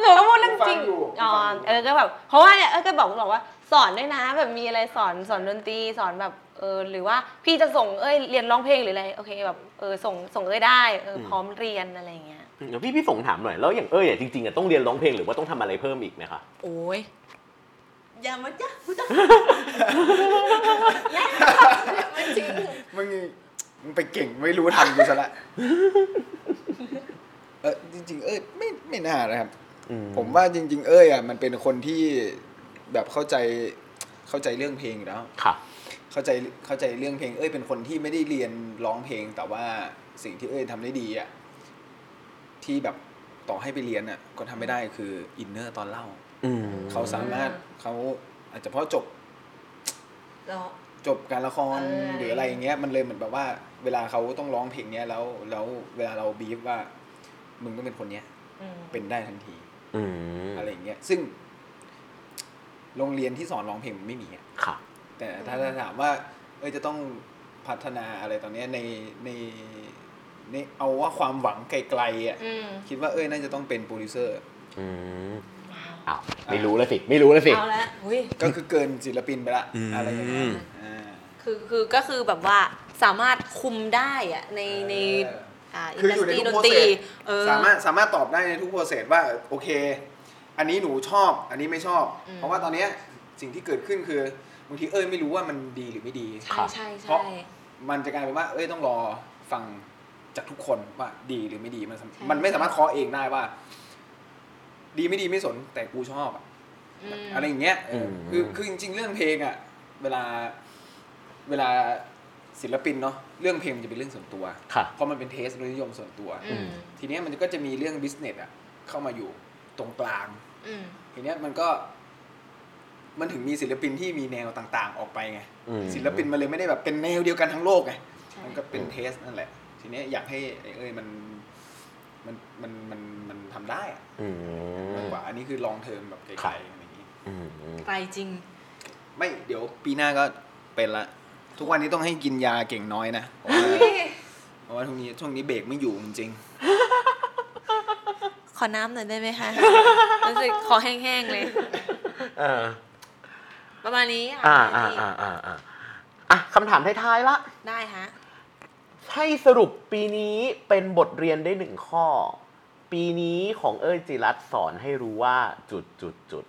หนูก็พูดเรื่องจริงฟังอยู่อ๋อฟังอยู่เออก็แบบเพราะว่าเนี่ยเออก็บอกบอกว่าสอนด้วยนะ แบบมีอะไรสอนสอนดนตรีสอนแบบเออหรือว่าพี่จะส่งเอ้ยเรียนร้องเพลงหรืออะไรโอเคแบบเออส่งส่งเอ้ยได้เออพร้อมเรียนอะไรอย่างเงี้ยเดี๋ยวพี่พี่สงถามหน่อยแล้วอย่างเอ้ยอะจริงๆอะต้องเรียนร้องเพลงหรือว่าต้องทำอะไรเพิ่มอีกไหมคะโอ้ย อย่ามาจ้ะมึงมึงไปเก่งไม่รู้ทันกูซะละเออจริง ๆ เอ้ยไม่ไม่น่านะครับ ผมว่าจริง ๆ เอ้ยอะมันเป็นคนที่แบบเข้าใจเข้าใจเรื่องเพลงอยู่แล้วค่ะเข้าใจเข้าใจเรื่องเพลง เอ้ยเป็นคนที่ไม่ได้เรียนร้องเพลง แต่ว่าสิ่งที่เอ้ยทำได้ดีอะที่แบบต่อให้ไปเรียนอะ ก็ทำไม่ได้คือ inner ตอนเล่าอืม เขาสามารถเขาอาจจะเพราะจบแล้วจบการละครเออหรืออะไรอย่างเงี้ยมันเลยเหมือนแบบว่า เวลาเขาต้องร้องเพลงเนี้ยแล้วแล้วเวลาเราบีฟว่า มึงต้องเป็นคนเนี้ยอืมเป็นได้ทันทีอืมอะไรอย่างเงี้ยซึ่ง โรงเรียนที่สอนร้องเพลงมันไม่มีอะค่ะแต่ถ้าถ้าถามว่า เอ้ยจะต้องพัฒนาอะไรตอนเนี้ยในในในเอาว่าความหวังไกลๆอะอืมคิดว่าเอ้ยน่าจะต้องเป็นโปรดิวเซอร์ อืมอ้าวไม่รู้แล้วสิ ไม่รู้แล้วสิ เอาละอุ้ยก็คือเกินศิลปินไปละอืม อะไรอย่างเงี้ยอ่า คือคือก็คือแบบว่าสามารถคุมได้อะในในเออ อ่าอินคือดัอยู่สในตรีทุดกนโปรตเซรีสเออ สามารถสามารถตอบได้ในทุกโปรเซสว่าโอเค อันนี้หนูชอบอันนี้ไม่ชอบ อืม เพราะว่าตอนเนี้ยสิ่งที่เกิดขึ้นคือบางทีเอ้ยไม่รู้ว่ามันดีหรือไม่ดี ใช่ใช่เพราะใช่มันจะกลายเป็นว่าเอ้ยต้องรอฟังจากทุกคนว่าดีหรือไม่ดีมันสามใช่มันไม่สามารถเคาะเองได้ว่า ดีไม่ดีไม่สนแต่กูชอบอะมอะไรอย่างเงี้ยเอออมคือคือจริง ๆ เรื่องเพลงอะ เวลาเวลาศิลปินเนาะเรื่องเพลงมันจะเป็นเรื่องส่วนตัวค่ะเพราะมันเป็น taste รสนิยมส่วนตัวอืมทีเนี้ยมันก็จะมีเรื่อง business อะเข้ามาอยู่ตรงกลางอืมทีเนี้ยมันก็ มันถึงมีศิลปินที่มีแนวต่าง ๆ ออกไปไงอืมศิลปินมันเลยไม่ได้แบบเป็นแนวเดียวกันทั้งโลกไงใช่มันก็เป็น taste นั่นแหละ ทีเนี้ยอยากให้ไอ้เอ้ยมันมันมันมันมันทำได้อะอืมมา กกว่า อันนี้คือลองเทอมแบบไกครัลบๆอะไรอย่างงี้อืมไกลจริง ไม่เดี๋ยวปีหน้าก็เป็นละ ทุกวันนี้ต้องให้กินยาเก่งน้อยนะเพราะว่าเพราะว่าช่วงนี้ช่วงนี้เบรกไม่อยู่จริงขอน้ำหน่อยได้ไหมคะรู้สึกขอแห้งๆเลยเออประมาณนี้ค่ะอ่าอ่าอ่าอ่าอ่าอะคำถามท้ายๆละได้ฮะให้สรุปปีนี้เป็นบทเรียนได้หนึ่งข้อ ปีนี้ของเอ้ยจิรัตน์สอนให้รู้ว่าจุดจุดจุด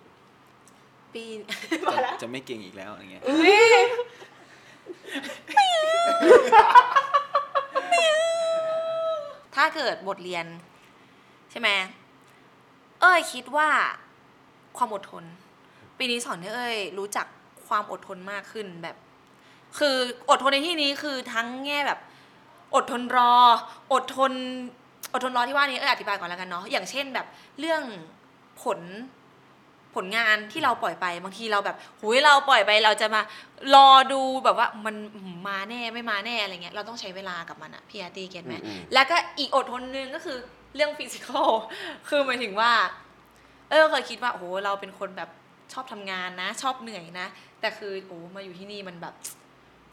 ปีๆจะจะไม่เก่งอีกแล้วอะไรเงี้ยถ้าเกิดบทเรียน ใช่ไหมเอ้ยคิดว่าความอดทน ปีนี้สอนให้เอ้ยรู้จักความอดทนมากขึ้นแบบ คืออดทนในที่นี้คือทั้งแง่แบบ อดทนรอ อดทน อดทนรอที่ว่านี้เอ้ยอธิบายก่อนแล้วกันเนาะอย่างเช่นแบบเรื่องผลผลงานที่เราปล่อยไปบางทีเราแบบหุยเราปล่อยไปเราจะมารอดูแบบว่ามันมาแน่ไม่มาแน่อะไรเงี้ยเราต้องใช้เวลากับมันอะพี่อาร์ตี้ get ไหมอืมแล้วก็อีกอดทนหนึ่งก็คือเรื่อง physical คือหมายถึงว่า เออเคยคิดว่าโอ้โหเราเป็นคนแบบชอบทำงานนะ ชอบเหนื่อยนะ แต่คือโอ้มาอยู่ที่นี่มันแบบ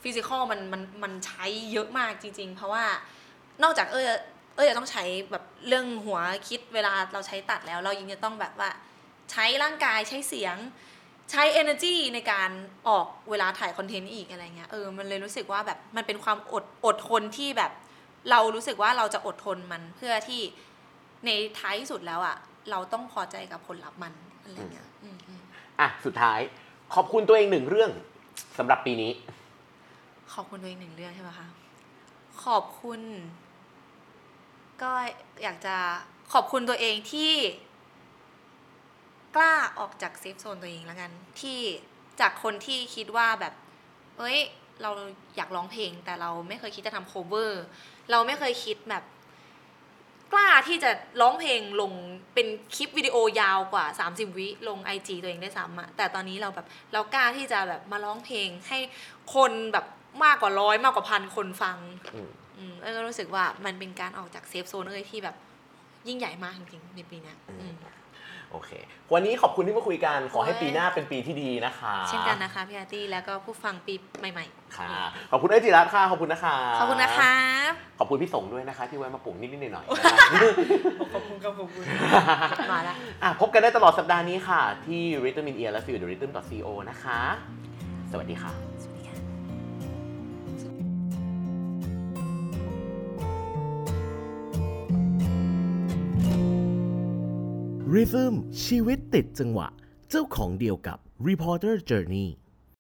ฟิสิกอลมันมันมันใช้เยอะมากจริง ๆ เพราะว่านอกจากเออ เออจะต้องใช้แบบเรื่องหัวคิดเวลาเราใช้ตัดแล้ว เรายังจะต้องแบบว่า ใช้ร่างกายใช้เสียง ใช้ energy ในการออกเวลาถ่ายคอนเทนต์อีกอะไรเงี้ยเออมันเลยรู้สึกว่าแบบมันเป็นความอดอดทนที่แบบ เรารู้สึกว่าเราจะอดทนมันเพื่อที่ในท้ายที่สุดแล้วอะ่ะ เราต้องพอใจกับผลลัพธ์มันอะไรเงี้ยอืมอืมอะสุดท้ายขอบคุณตัวเองหนึ่งเรื่องสำหรับปีนี้ ขอบคุณตัวเองหนึ่งเรื่องใช่ไหมคะขอบคุณ ก็อยากจะขอบคุณตัวเองที่ กล้าออกจาก safe zone ตัวเองแล้วกัน ที่จากคนที่คิดว่าแบบ เอ้ย เราอยากร้องเพลง แต่เราไม่เคยคิดจะทำ cover เราไม่เคยคิดแบบ กล้าที่จะร้องเพลงลงเป็นคลิปวิดีโอยาวกว่า 30 วิลง IG ตัวเองได้ซ้ำอะแต่ตอนนี้เราแบบเรากล้าที่จะแบบมาร้องเพลงให้คนแบบมากกว่าร้อยมากกว่าพันคนฟัง อืมอืมเอ้ยก็รู้สึกว่ามันเป็นการออกจาก safe zone เอ้ยที่แบบยิ่งใหญ่มากจริงๆในปีเนี้ยอืมโอเค วันนี้ขอบคุณที่มาคุยกัน ขอให้เอ้ยปีหน้าเป็นปีที่ดีนะคะ เช่นกันะคะพี่อาร์ตี้แล้วก็ผู้ฟังปีใหม่ๆ ค่ะ ขอบคุณเอ้ยจิรัตน์ค่ะ ขอบคุณนะคะ ขอบคุณนะคะ ขอบคุณพี่สงด้วยนะคะ ที่แวะมาปลุกนิดๆหน่อยๆนะคะขอบคุณครับขอบคุณ มาละอะพบกันได้ตลอดสัปดาห์นี้ค่ะ ที่ Rhythm in Ear และ Feel the Rhythm co นะคะ สวัสดีค่ะสวัสดีค่ะ Rhythm ชีวิตติดจังหวะ เจ้าของเดียวกับ Reporter Journey